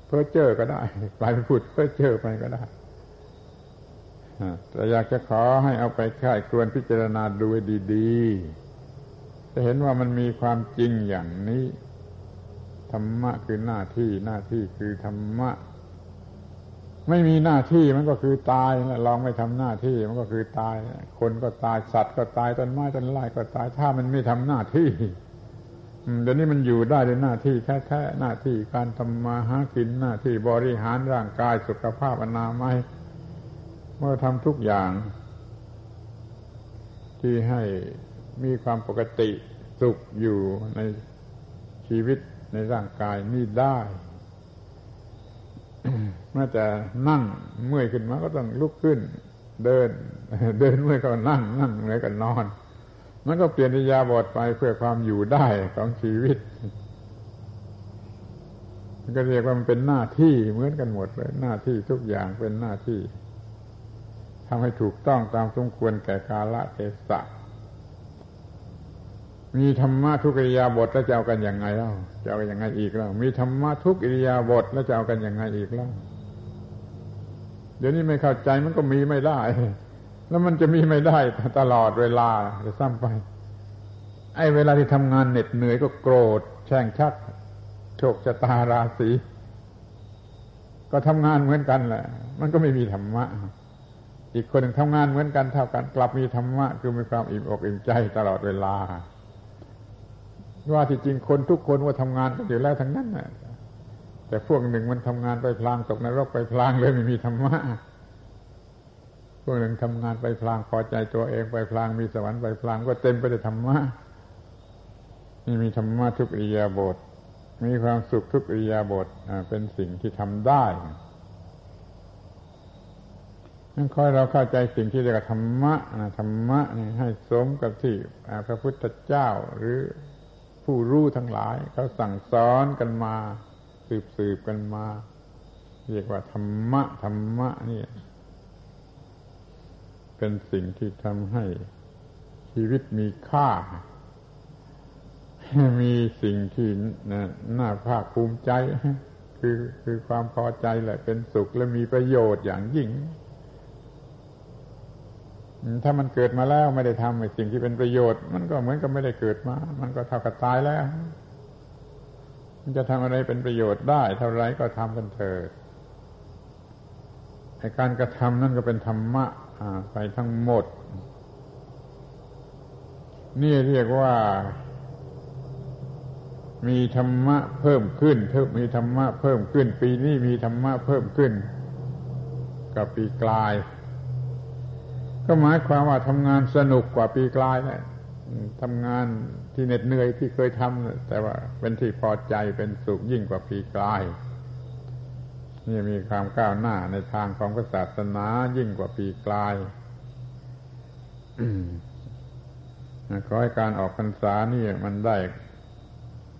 เพ้อเจ้อก็ได้กลายเป็นพูดเพ้อเจ้อไปก็ได้แต่อยากจะขอให้เอาไปค่ายควรพิจารณาดูดีๆ จะเห็นว่ามันมีความจริงอย่างนี้ ธรรมะคือหน้าที่หน้าที่คือธรรมะ ไม่มีหน้าที่มันก็คือตายลองไม่ทำหน้าที่มันก็คือตาย คนก็ตายสัตว์ก็ตายต้นไม้ต้นไม้ก็ตาย ถ้ามันไม่ทำหน้าที่ เดี๋ยวนี้มันอยู่ได้ด้วยหน้าที่แท้ๆหน้าที่การทำมาหากินหน้าที่บริหารร่างกายสุขภาพอนามัยเมื่อทำทุกอย่าง ที่ให้มีความปกติสุขอยู่ในชีวิตในร่างกายนี่ได้แม้แต่นั่งเมื่อยขึ้นมาก็ต้องลุกขึ้น เดิน เดินเมื่อยก็นั่งนั่งเมื่อยก็นอน มันก็เปลี่ยนอิยาบทไปเพื่อความอยู่ได้ของชีวิตมันก็เรียกว่ามันเป็นหน้าที่เหมือนกันหมดเลยหน้าที่ทุกอย่างเป็นหน้าที่ทำให้ถูกต้องตามสมควรแก่กาลเทศะมีธรรมะทุกอิริยาบถแล้วจะเอากันยังไงเล่าจะเอากันยังไงอีกเล่ามีธรรมะทุกอิริยาบถแล้วจะเอากันยังไงอีกเล่าเดี๋ยวนี้ไม่เข้าใจมันก็มีไม่ได้ แล้วมันจะมีไม่ได้ตลอดเวลาจะซ้ำไป ไอ้เวลาที่ทำงานเหน็ดเหนื่อยก็โกรธ แช่งชัก โชคชะตาราศีก็ทำงานเหมือนกันแหละ มันก็ไม่มีธรรมะ อีกคนหนึ่งทำงานเหมือนกันเท่ากันกลับมีธรรมะ คือมีความอิ่มอกอิ่มใจตลอดเวลา ว่าที่จริงคนทุกคนว่าทำงานกันอยู่แล้วทั้งนั้นนะแต่พวกหนึ่งมันทำงานไปพลางตกนรกไปพลางเลยไม่มีธรรมะ พวกหนึ่งทำงานไปพลางพอใจตัวเองไปพลางมีสวรรค์ไปพลางก็เต็มไปด้วยธรรมะนี่มีธรรมะทุกอิยาบท มีความสุขทุกอิยาบทเป็นสิ่งที่ทำได้นั่นคอยเราเข้าใจสิ่งที่เรียกว่าธรรมะธรรมะนี่ให้สมกับที่พระพุทธเจ้าหรือผู้รู้ทั้งหลายเขาสั่งสอนกันมา สืบสืบกันมา เรียกว่าธรรมะธรรมะนี่ เป็นสิ่งที่ทำให้ชีวิตมีค่า มีสิ่งที่น่าภาคภูมิใจ คือคือความพอใจแหละเป็นสุขและมีประโยชน์อย่างยิ่ง ถ้ามันเกิดมาแล้วไม่ได้ทำสิ่งที่เป็นประโยชน์ มันก็เหมือนกับไม่ได้เกิดมา มันก็เท่ากับตายแล้ว มันจะทำอะไรเป็นประโยชน์ได้ เท่าไรก็ทำกันเถิดในการกระทำนั่นก็เป็นธรรมะ ไปทั้งหมด นี่เรียกว่า มีธรรมะเพิ่มขึ้นเพิ่มมีธรรมะเพิ่มขึ้น ปีนี้มีธรรมะเพิ่มขึ้น กับปีกลาย ก็หมายความว่าทำงานสนุกกว่าปีกลายนะทำงานที่เหน็ดเหนื่อยที่เคยทำแต่ว่าเป็นที่พอใจเป็นสุขยิ่งกว่าปีกลาย นี่มีความก้าวหน้าในทางของศาสนายิ่งกว่าปีกลายขอให้การออกพรรษานี่มันได้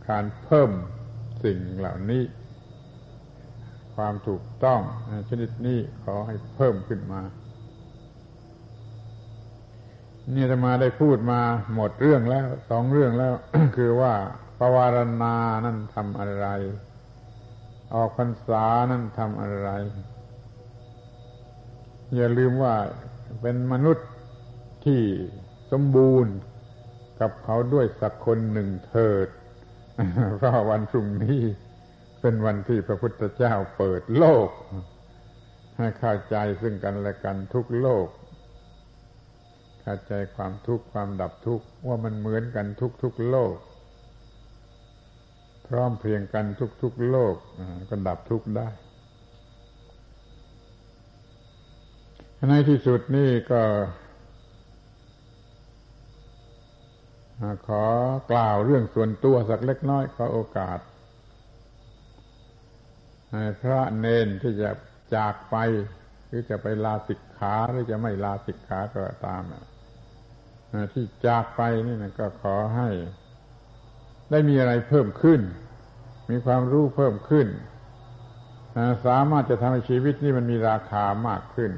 การเพิ่มสิ่งเหล่านี้ควความถูกต้องชนิดนี้ขอให้เพิ่มขึ้นมา นี่จะมาได้พูดมาหมดเรื่องแล้วสองเรื่องแล้ว คือว่าปวารณานั่นทำอะไร ออกพรรษานั่นทำอะไร อย่าลืมว่าเป็นมนุษย์ที่สมบูรณ์กับเขาด้วยสักคนหนึ่งเถิด เพราะวันพรุ่งนี้เป็นวันที่พระพุทธเจ้าเปิดโลก ให้เข้าใจซึ่งกันและกันทุกโลกเข้าใจความทุกข์ความดับทุกข์ว่ามันเหมือนกันทุกทุกโลก ร้อมเพียงกันทุกทุกโลกก็ดับทุกข์ได้ในที่สุดนี่ก็ขอกล่าวเรื่องส่วนตัวสักเล็กน้อยขอโอกาสพระเนนที่จะจากไป หรือจะไปลาสิกขาหรือจะไม่ลาสิกขาก็ตามที่จากไปนี่นะก็ขอให้ ได้มีอะไรเพิ่มขึ้น มีความรู้เพิ่มขึ้น สามารถจะทำให้ชีวิตนี้มันมีราคามากขึ้น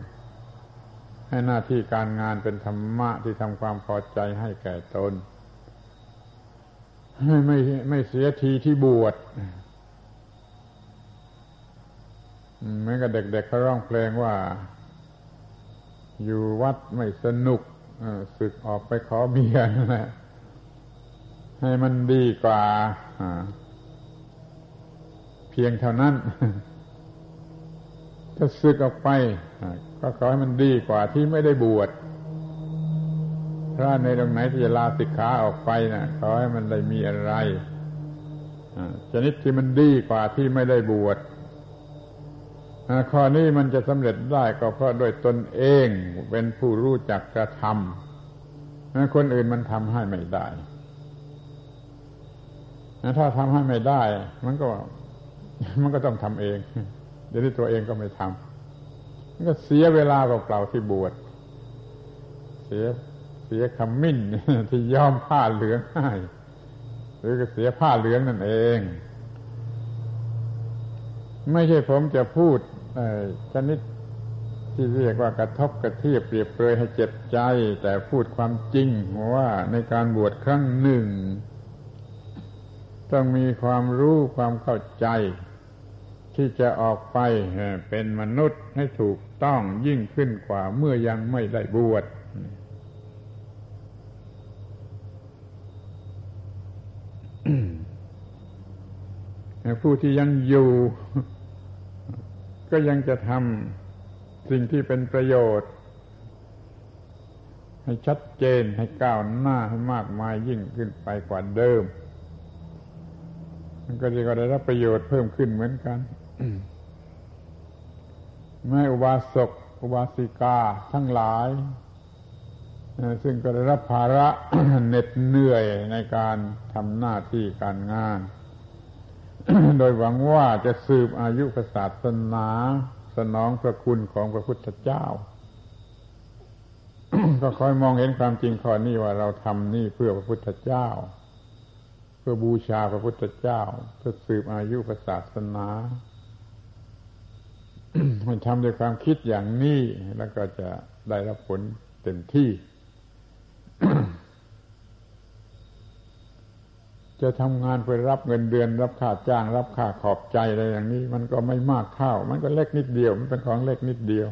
ให้หน้าที่การงานเป็นธรรมะที่ทำความพอใจให้แก่ตน ไม่ไม่ไม่เสียทีที่บวชเหมือนกับเด็กๆเขาร้องเพลงว่า อยู่วัดไม่สนุกสึกออกไปขอเบียร์นะให้มันดีกว่า เพียงเท่านั้น ถ้าสึกออกไป ก็ขอให้มันดีกว่าที่ไม่ได้บวชพระในตรงไหนที่จะลาสิกขาออกไปนะ่ะขอให้มันได้มีอะไรชนิดที่มันดีกว่าที่ไม่ได้บวชข้อนี้มันจะสำเร็จได้ก็เพราะโดยตนเองเป็นผู้รู้จักกระทำคนอื่นมันทำให้ไม่ได้ ถ้าทำให้ไม่ได้ มันก็ มันก็ต้องทำเอง เดี๋ยวนี้ตัวเองก็ไม่ทำมันก็เสียเวลาเปล่าๆที่บวช เสียเสียขมิ้นที่ย้อมผ้าเหลืองให้หรือก็เสียผ้าเหลืองนั่นเอง ไม่ใช่ผมจะพูดชนิดที่เรียกว่ากระทบกระเทียบเปรียบเปรยให้เจ็บใจ แต่พูดความจริงว่าในการบวชครั้งหนึ่ง ต้องมีความรู้ความเข้าใจ ที่จะออกไปเป็นมนุษย์ให้ถูกต้องยิ่งขึ้นกว่าเมื่อยังไม่ได้บวชผู้ที่ยังอยู่ ก็ยังจะทำสิ่งที่เป็นประโยชน์ ให้ชัดเจนให้ก้าวหน้าให้มากมายยิ่งขึ้นไปกว่าเดิม มันก็จะได้รับประโยชน์เพิ่มขึ้นเหมือนกัน แม่อุบาสก อุบาสิกา ทั้งหลาย ซึ่งก็ได้รับภาระเหน็ดเหนื่อยในการทำหน้าที่การงาน โดยหวังว่าจะสืบอายุศาสนาสนองพระคุณของพระพุทธเจ้า ก็คอยมองเห็นความจริงข้อนี้ว่าเราทำนี่เพื่อพระพุทธเจ้า เพื่อบูชาพระพุทธเจ้า เพื่อสืบอายุศาสนา มันทำด้วยความคิดอย่างนี้ แล้วก็จะได้รับผลเต็มที่ จะทำงานไปรับเงินเดือน รับค่าจ้าง รับค่าขอบใจอะไรอย่างนี้ มันก็ไม่มากเท่า มันก็เล็กนิดเดียว มันเป็นของเล็กนิดเดียว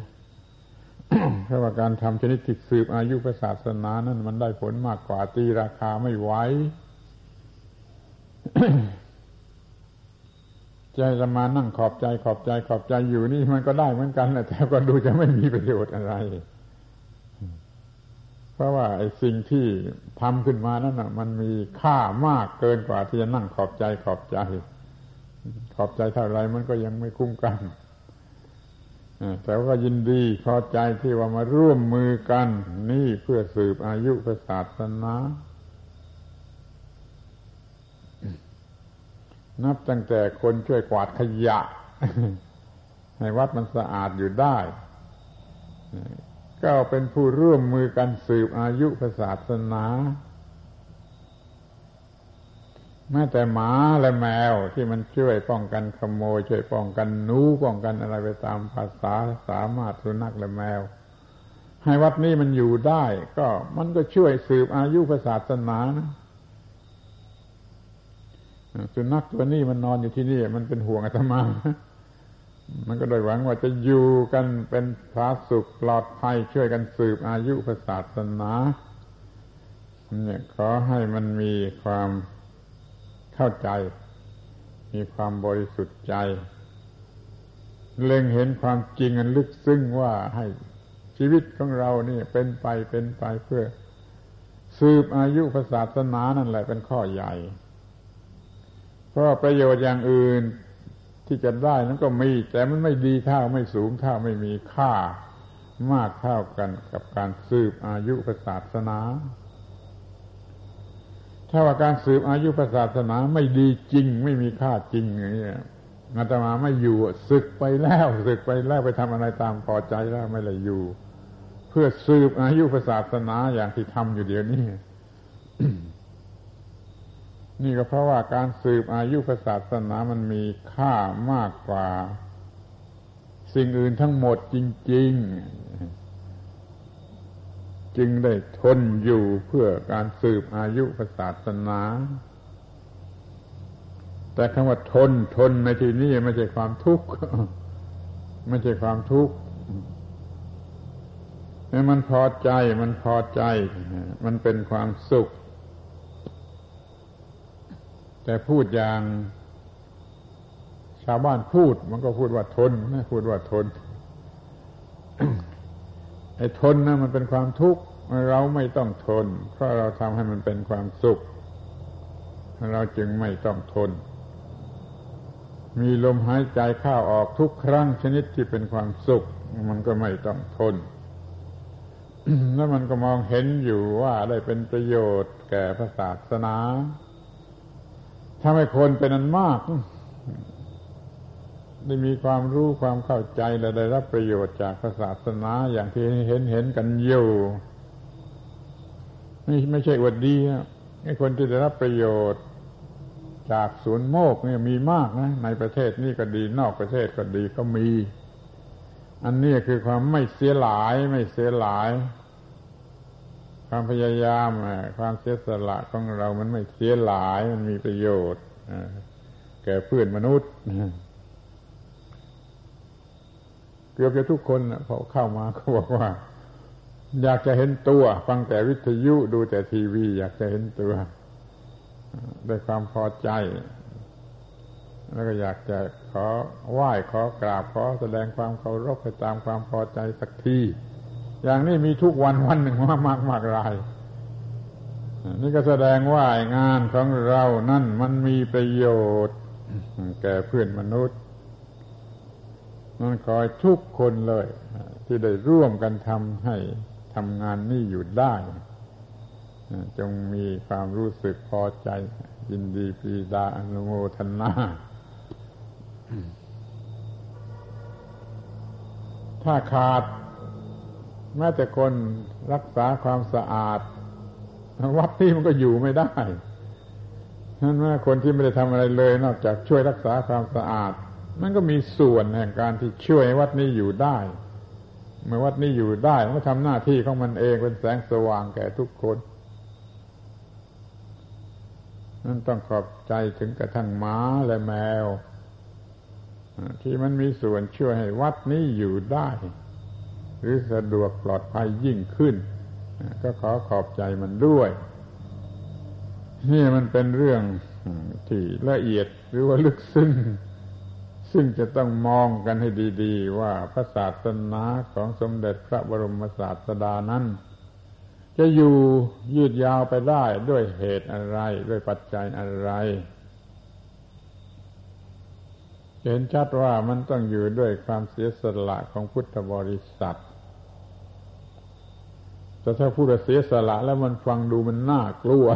เพราะว่าการทำชนิดติดสืบอายุศาสนานั้นมันได้ผลมากกว่าตีราคาไม่ไหว ใจจะมานั่งขอบใจขอบใจขอบใจอยู่นี่มันก็ได้เหมือนกันแต่ก็ดูจะไม่มีประโยชน์อะไร เพราะว่าไอ้สิ่งที่ทำขึ้นมานั้นมันมีค่ามากเกินกว่าที่จะนั่งขอบใจขอบใจ ขอบใจเท่าไรมันก็ยังไม่คุ้มกันแต่ว่ายินดีพอใจที่ว่ามาร่วมมือกัน นี่เพื่อสืบอายุศาสนา นับตั้งแต่คนช่วยกวาดขยะ ให้วัดมันสะอาดอยู่ได้ ก็เป็นผู้ร่วมมือกันสืบอายุศาสนาแม้แต่หมาและแมวที่มันช่วยป้องกันขโมย ช่วยป้องกันหนูป้องกันอะไรไปตามภาษาสามารถสุนัขและแมว ให้วัดนี้มันอยู่ได้ ก็มันก็ช่วยสืบอายุศาสนานะ สุนัขตัวนี้มันนอนอยู่ที่นี่ มันเป็นห่วงอาตมา มันก็โดยหวังว่าจะอยู่กันเป็นพาสุขปลอดภัยช่วยกันสืบอายุพศาสนาเนี่ยขอให้มันมีความเข้าใจ มีความบริสุทธิ์ใจ เล็งเห็นความจริงอันลึกซึ้งว่าให้ชีวิตของเรานี่เป็นไปเป็นไปเพื่อ สืบอายุศาสนานั่นแหละเป็นข้อใหญ่ เพราะประโยชน์อย่างอื่นที่จะได้นั้นก็มี แต่มันไม่ดีเท่าไม่สูงเท่าไม่มีค่ามากเท่ากันกับการสืบอายุศาสนา ถ้าว่าการสืบอายุศาสนาไม่ดีจริง ไม่มีค่าจริงอย่างนี้อาตมาไม่อยู่ศึกไปแล้วศึกไปแล้วไปทำอะไรตามพอใจแล้วไม่เลยอยู่ เพื่อสืบอายุศาสนาอย่างที่ทำอยู่เดี๋ยวนี้ นี่ก็เพราะว่าการสืบอายุศาสนามันมีค่ามากกว่า สิ่งอื่นทั้งหมดจริง ๆ จึงได้ทนอยู่เพื่อการสืบอายุศาสนา แต่คำว่าทนทนในที่นี้ไม่ใช่ความทุกข์ไม่ใช่ความทุกข์มันพอใจมันพอใจ มันเป็นความสุข แต่พูดอย่าง ชาวบ้านพูด มันก็พูดว่าทนไม่พูดว่าทน ไอ้ทนนะมันเป็นความทุกข์เราไม่ต้องทน เพราะเราทำให้มันเป็นความสุข เราจึงไม่ต้องทน มีลมหายใจเข้าออกทุกครั้งชนิดที่เป็นความสุข มันก็ไม่ต้องทนแล้วมันก็มองเห็นอยู่ว่าได้เป็นประโยชน์แก่พระศาสนา ถ้าไม่คนเป็นอันมาก ได้มีความรู้ความเข้าใจและได้รับประโยชน์จากศาสนาอย่างที่เห็นเห็นกันอยู่ไม่ไม่ใช่อวดดีนะไอ้คนที่ได้รับประโยชน์จากศูนย์โมกเนี่ยมีมากนะ ในประเทศนี่ก็ดีนอกประเทศก็ดีก็มี อันนี้คือความไม่เสียหลายไม่เสียหลาย ความพยายามความเสียสละของเรามันไม่เสียหลายมันมีประโยชน์แก่เพื่อนมนุษย์เกือบจะทุกคนพอเข้ามาเขาบอกว่า อยากจะเห็นตัว ฟังแต่วิทยุดูแต่ทีวี อยากจะเห็นตัวด้วยความพอใจ แล้วก็อยากจะขอไหว้ขอกราบขอแสดงความเคารพไปตามความพอใจสักที อย่างนี้มีทุกวันวันหนึ่งมากมากมากราย นี่ก็แสดงว่างานของเรานั่นมันมีประโยชน์ แก่เพื่อนมนุษย์มันคอยทุกคนเลย ที่ได้ร่วมกันทำให้ทำงานนี้อยู่ได้จงมีความรู้สึกพอใจ ยินดีปีดาอนุโมทนา ถ้าขาด แม้แต่คนรักษาความสะอาด วัดที่มันก็อยู่ไม่ได้ฉะนั้นว่าคนที่ไม่ได้ทำอะไรเลย นอกจากช่วยรักษาความสะอาด มันก็มีส่วนแห่งการที่ช่วยวัดนี้อยู่ได้ เมื่อวัดนี้อยู่ได้มันก็ทำหน้าที่ของมันเองเป็นแสงสว่างแก่ทุกคนนั่นต้องขอบใจถึงกระทั่งม้าและแมว ที่มันมีส่วนช่วยให้วัดนี้อยู่ได้ หรือสะดวกปลอดภัยยิ่งขึ้น ก็ขอขอบใจมันด้วย นี่มันเป็นเรื่องที่ละเอียดหรือว่าลึกซึ้งซึ่งจะต้องมองกันให้ดีๆ ว่าพระศาสนาของสมเด็จพระบรมศาสดานั้น จะอยู่ยืดยาวไปได้ด้วยเหตุอะไร ด้วยปัจจัยอะไรเห็นชัดว่ามันต้องอยู่ด้วยความเสียสละของพุทธบริษัท แต่ถ้าพูดเสียสละแล้วมันฟังดูมันน่ากลัว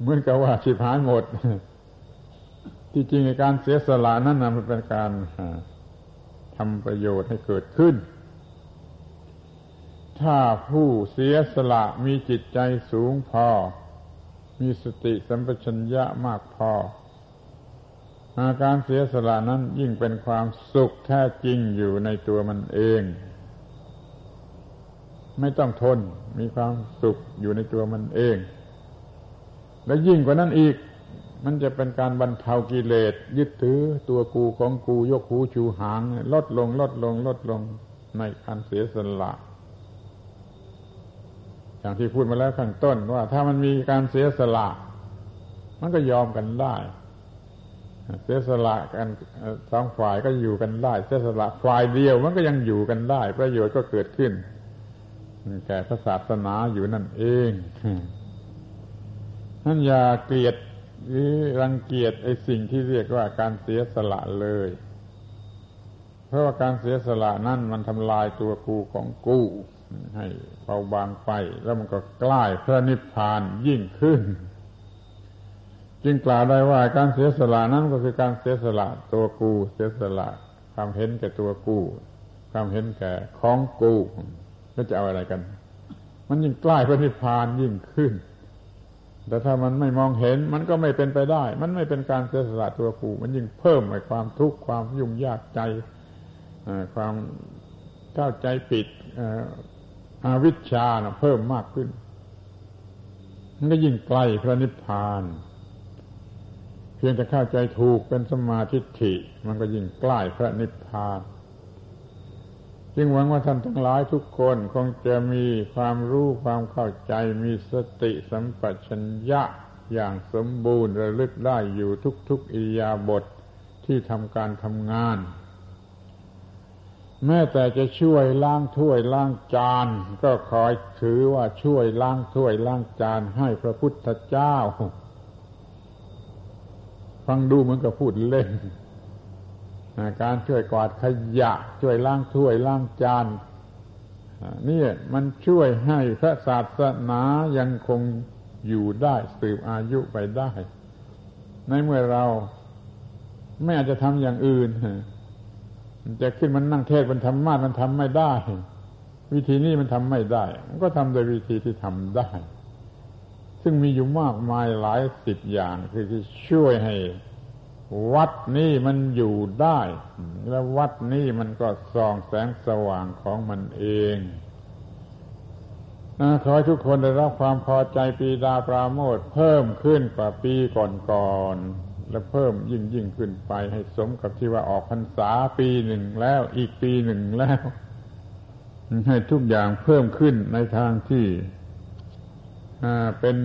เหมือนกับว่าชิบหายหมด ที่จริงในการเสียสละนั้นนะมันเป็นการทำประโยชน์ให้เกิดขึ้น ถ้าผู้เสียสละมีจิตใจสูงพอ มีสติสัมปชัญญะมากพออาการเสียสละนั้นยิ่งเป็นความสุขแท้จริงอยู่ในตัวมันเอง ไม่ต้องทน มีความสุขอยู่ในตัวมันเอง และยิ่งกว่านั้นอีก มันจะเป็นการบรรเทากิเลส ยึดถือตัวกูของกูยกหูชูหาง ลดลง ลดลง ลดลงในการเสียสละอย่างที่พูดมาแล้วข้างต้นว่า ถ้ามันมีการเสียสละ มันก็ยอมกันได้ เสียสละกันสองฝ่ายก็อยู่กันได้ เสียสละฝ่ายเดียวมันก็ยังอยู่กันได้ ประโยชน์ก็เกิดขึ้น แก่พระศาสนาอยู่นั่นเองนั่นอย่าเกลียดหรือรังเกียจไอ้สิ่งที่เรียกว่าการเสียสละเลย เพราะว่าการเสียสละนั่นมันทำลายตัวกูของกูให้เบาบางไป แล้วมันก็ใกล้พระนิพพานยิ่งขึ้น จึงกล่าวได้ว่าการเสียสละนั้นก็คือการเสียสละตัวกู เสียสละความเห็นแก่ตัวกู ความเห็นแก่ของกู ก็จะเอาอะไรกัน มันยิ่งใกล้พระนิพพานยิ่งขึ้น แต่ถ้ามันไม่มองเห็นมันก็ไม่เป็นไปได้ มันไม่เป็นการเสียสละตัวกูมันยิ่งเพิ่มไอ้ความทุกข์ความยุ่งยากใจความเข้าใจผิดอาวิชชานะเพิ่มมากขึ้น มันก็ยิ่งใกลพระนิพพาน เพียงแต่เข้าใจถูกเป็นสมาธิิมันก็ยิ่งใกล้พระนิพพาน จึงหวังว่าท่านทั้งหลายทุกคนคงจะมีความรู้ความเข้าใจมีสติสัมปชัญญะอย่างสมบูรณ์ระลึกได้อยู่ทุกๆอิยาบทที่ทำการทำงาน แม้แต่จะช่วยล้างถ้วยล้างจาน ก็คอยถือว่าช่วยล้างถ้วยล้างจานให้พระพุทธเจ้า ฟังดูเหมือนกับพูดเล่น การช่วยกวาดขยะ ช่วยล้างถ้วยล้างจานนี่มันช่วยให้พระศาสนายังคงอยู่ได้สืบอายุไปได้ ในเมื่อเราไม่อาจจะทำอย่างอื่นจะขึ้นมันนั่งเทศมันทำมามันทำไม่ได้ วิธีนี้มันทำไม่ได้ มันก็ทำโดยวิธีที่ทำได้ ซึ่งมีอยู่มากมายหลายสิบอย่างคือที่ช่วยให้ วัดนี้มันอยู่ได้ และวัดนี้มันก็ส่องแสงสว่างของมันเองขอให้ทุกคนได้รับความพอใจปีดาปราโมทเพิ่มขึ้นกว่าปีก่อนๆและเพิ่มยิ่งยิ่งขึ้นไป ให้สมกับที่ว่าออกพรรษาปีหนึ่งแล้วอีกปีหนึ่งแล้ว ให้ทุกอย่างเพิ่มขึ้นในทางที่เป็น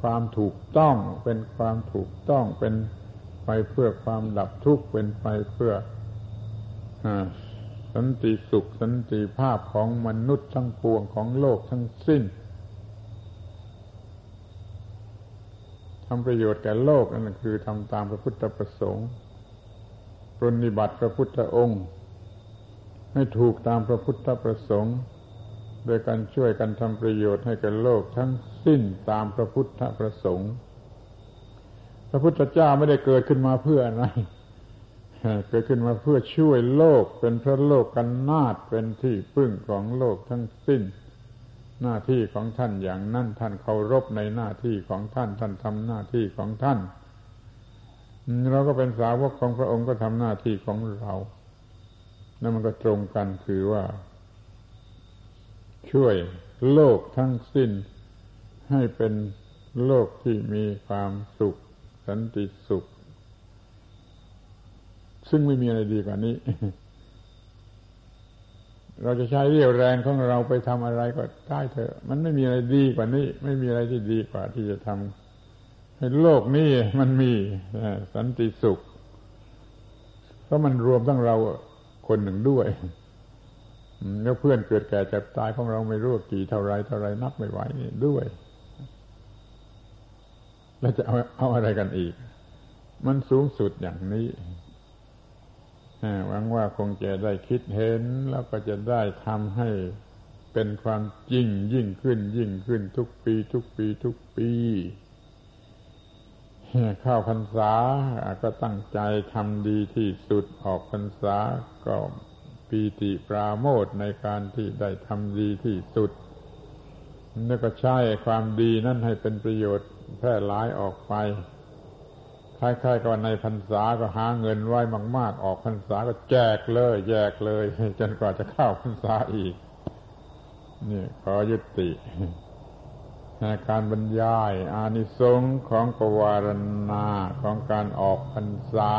ความถูกต้อง เป็นความถูกต้องเป็น ไปเพื่อความดับทุกข์เป็นไปเพื่อสันติสุขสันติภาพของมนุษย์ทั้งปวงของโลกทั้งสิ้นทำประโยชน์แก่โลกนั่นคือทำตามพระพุทธประสงค์ปรนิบัติพระพุทธองค์ ให้ถูกตามพระพุทธประสงค์ โดยการช่วยกันทำประโยชน์ให้แก่โลกทั้งสิ้นตามพระพุทธประสงค์ พระพุทธเจ้าไม่ได้เกิดขึ้นมาเพื่ออะไร เกิดขึ้นมาเพื่อช่วยโลกเป็นพระโลกกันนาฏเป็นที่พึ่งของโลกทั้งสิ้น หน้าที่ของท่านอย่างนั้นท่านเคารพในหน้าที่ของท่านท่านทำหน้าที่ของท่าน เราก็เป็นสาวกของพระองค์ก็ทำหน้าที่ของเราแล้วมันก็ตรงกันคือว่า ช่วยโลกทั้งสิ้นให้เป็นโลกที่มีความสุข สันติสุข ซึ่งไม่มีอะไรดีกว่านี้ เราจะใช้เรี่ยวแรงของเราไปทำอะไรก็ได้เถอะมันไม่มีอะไรดีกว่านี้ ไม่มีอะไรที่ดีกว่า ที่จะทำให้โลกนี้มันมีสันติสุข เพราะมันรวมทั้งเราคนหนึ่งด้วยแล้วเพื่อนเกิดแก่เจ็บตายของเราไม่รู้กี่เท่าไรเท่าไรนับไม่ไหวนี่ด้วย แล้วจะเอาเอาอะไรกันอีก มันสูงสุดอย่างนี้หวังว่าคงจะได้คิดเห็น แล้วก็จะได้ทำให้เป็นความจริงยิ่งขึ้น ยิ่งขึ้นทุกปี ทุกปี ทุกปีเข้าพรรษาก็ตั้งใจทำดีที่สุดออกพรรษาก็ปีติปราโมทในการที่ได้ทำดีที่สุด แล้วก็ใช้ความดีนั่นให้เป็นประโยชน์ แพร่หลายออกไปคล้ายๆกับในพรรษาก็หาเงินไว้มาก ๆ ออกพรรษาก็แจกเลยแจกเลย จนกว่าจะเข้าพรรษาอีก นี่ขอยุติการบรรยายอานิสงส์ของปวารณาของการออกพรรษา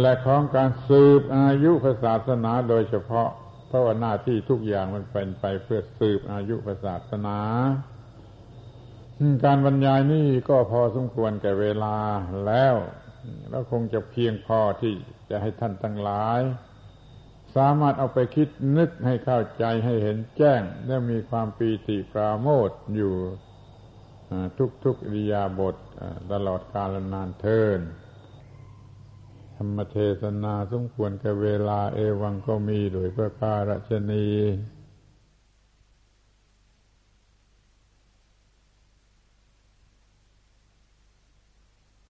และของการสืบอายุศาสนาโดยเฉพาะเพราะว่าหน้าที่ทุกอย่างมันเป็นไปเพื่อสืบอายุศาสนา การบรรยายนี่ก็พอสมควรแก่เวลาแล้วแล้วคงจะเพียงพอที่จะให้ท่านทั้งหลาย สามารถเอาไปคิดนึกให้เข้าใจให้เห็นแจ้ง และมีความปีติปราโมทอยู่ทุกๆอิริยาบถตลอดกาลนานเทินธรรมเทศนาสมควรแก่เวลาเอวังก็มีโดยพระการชนี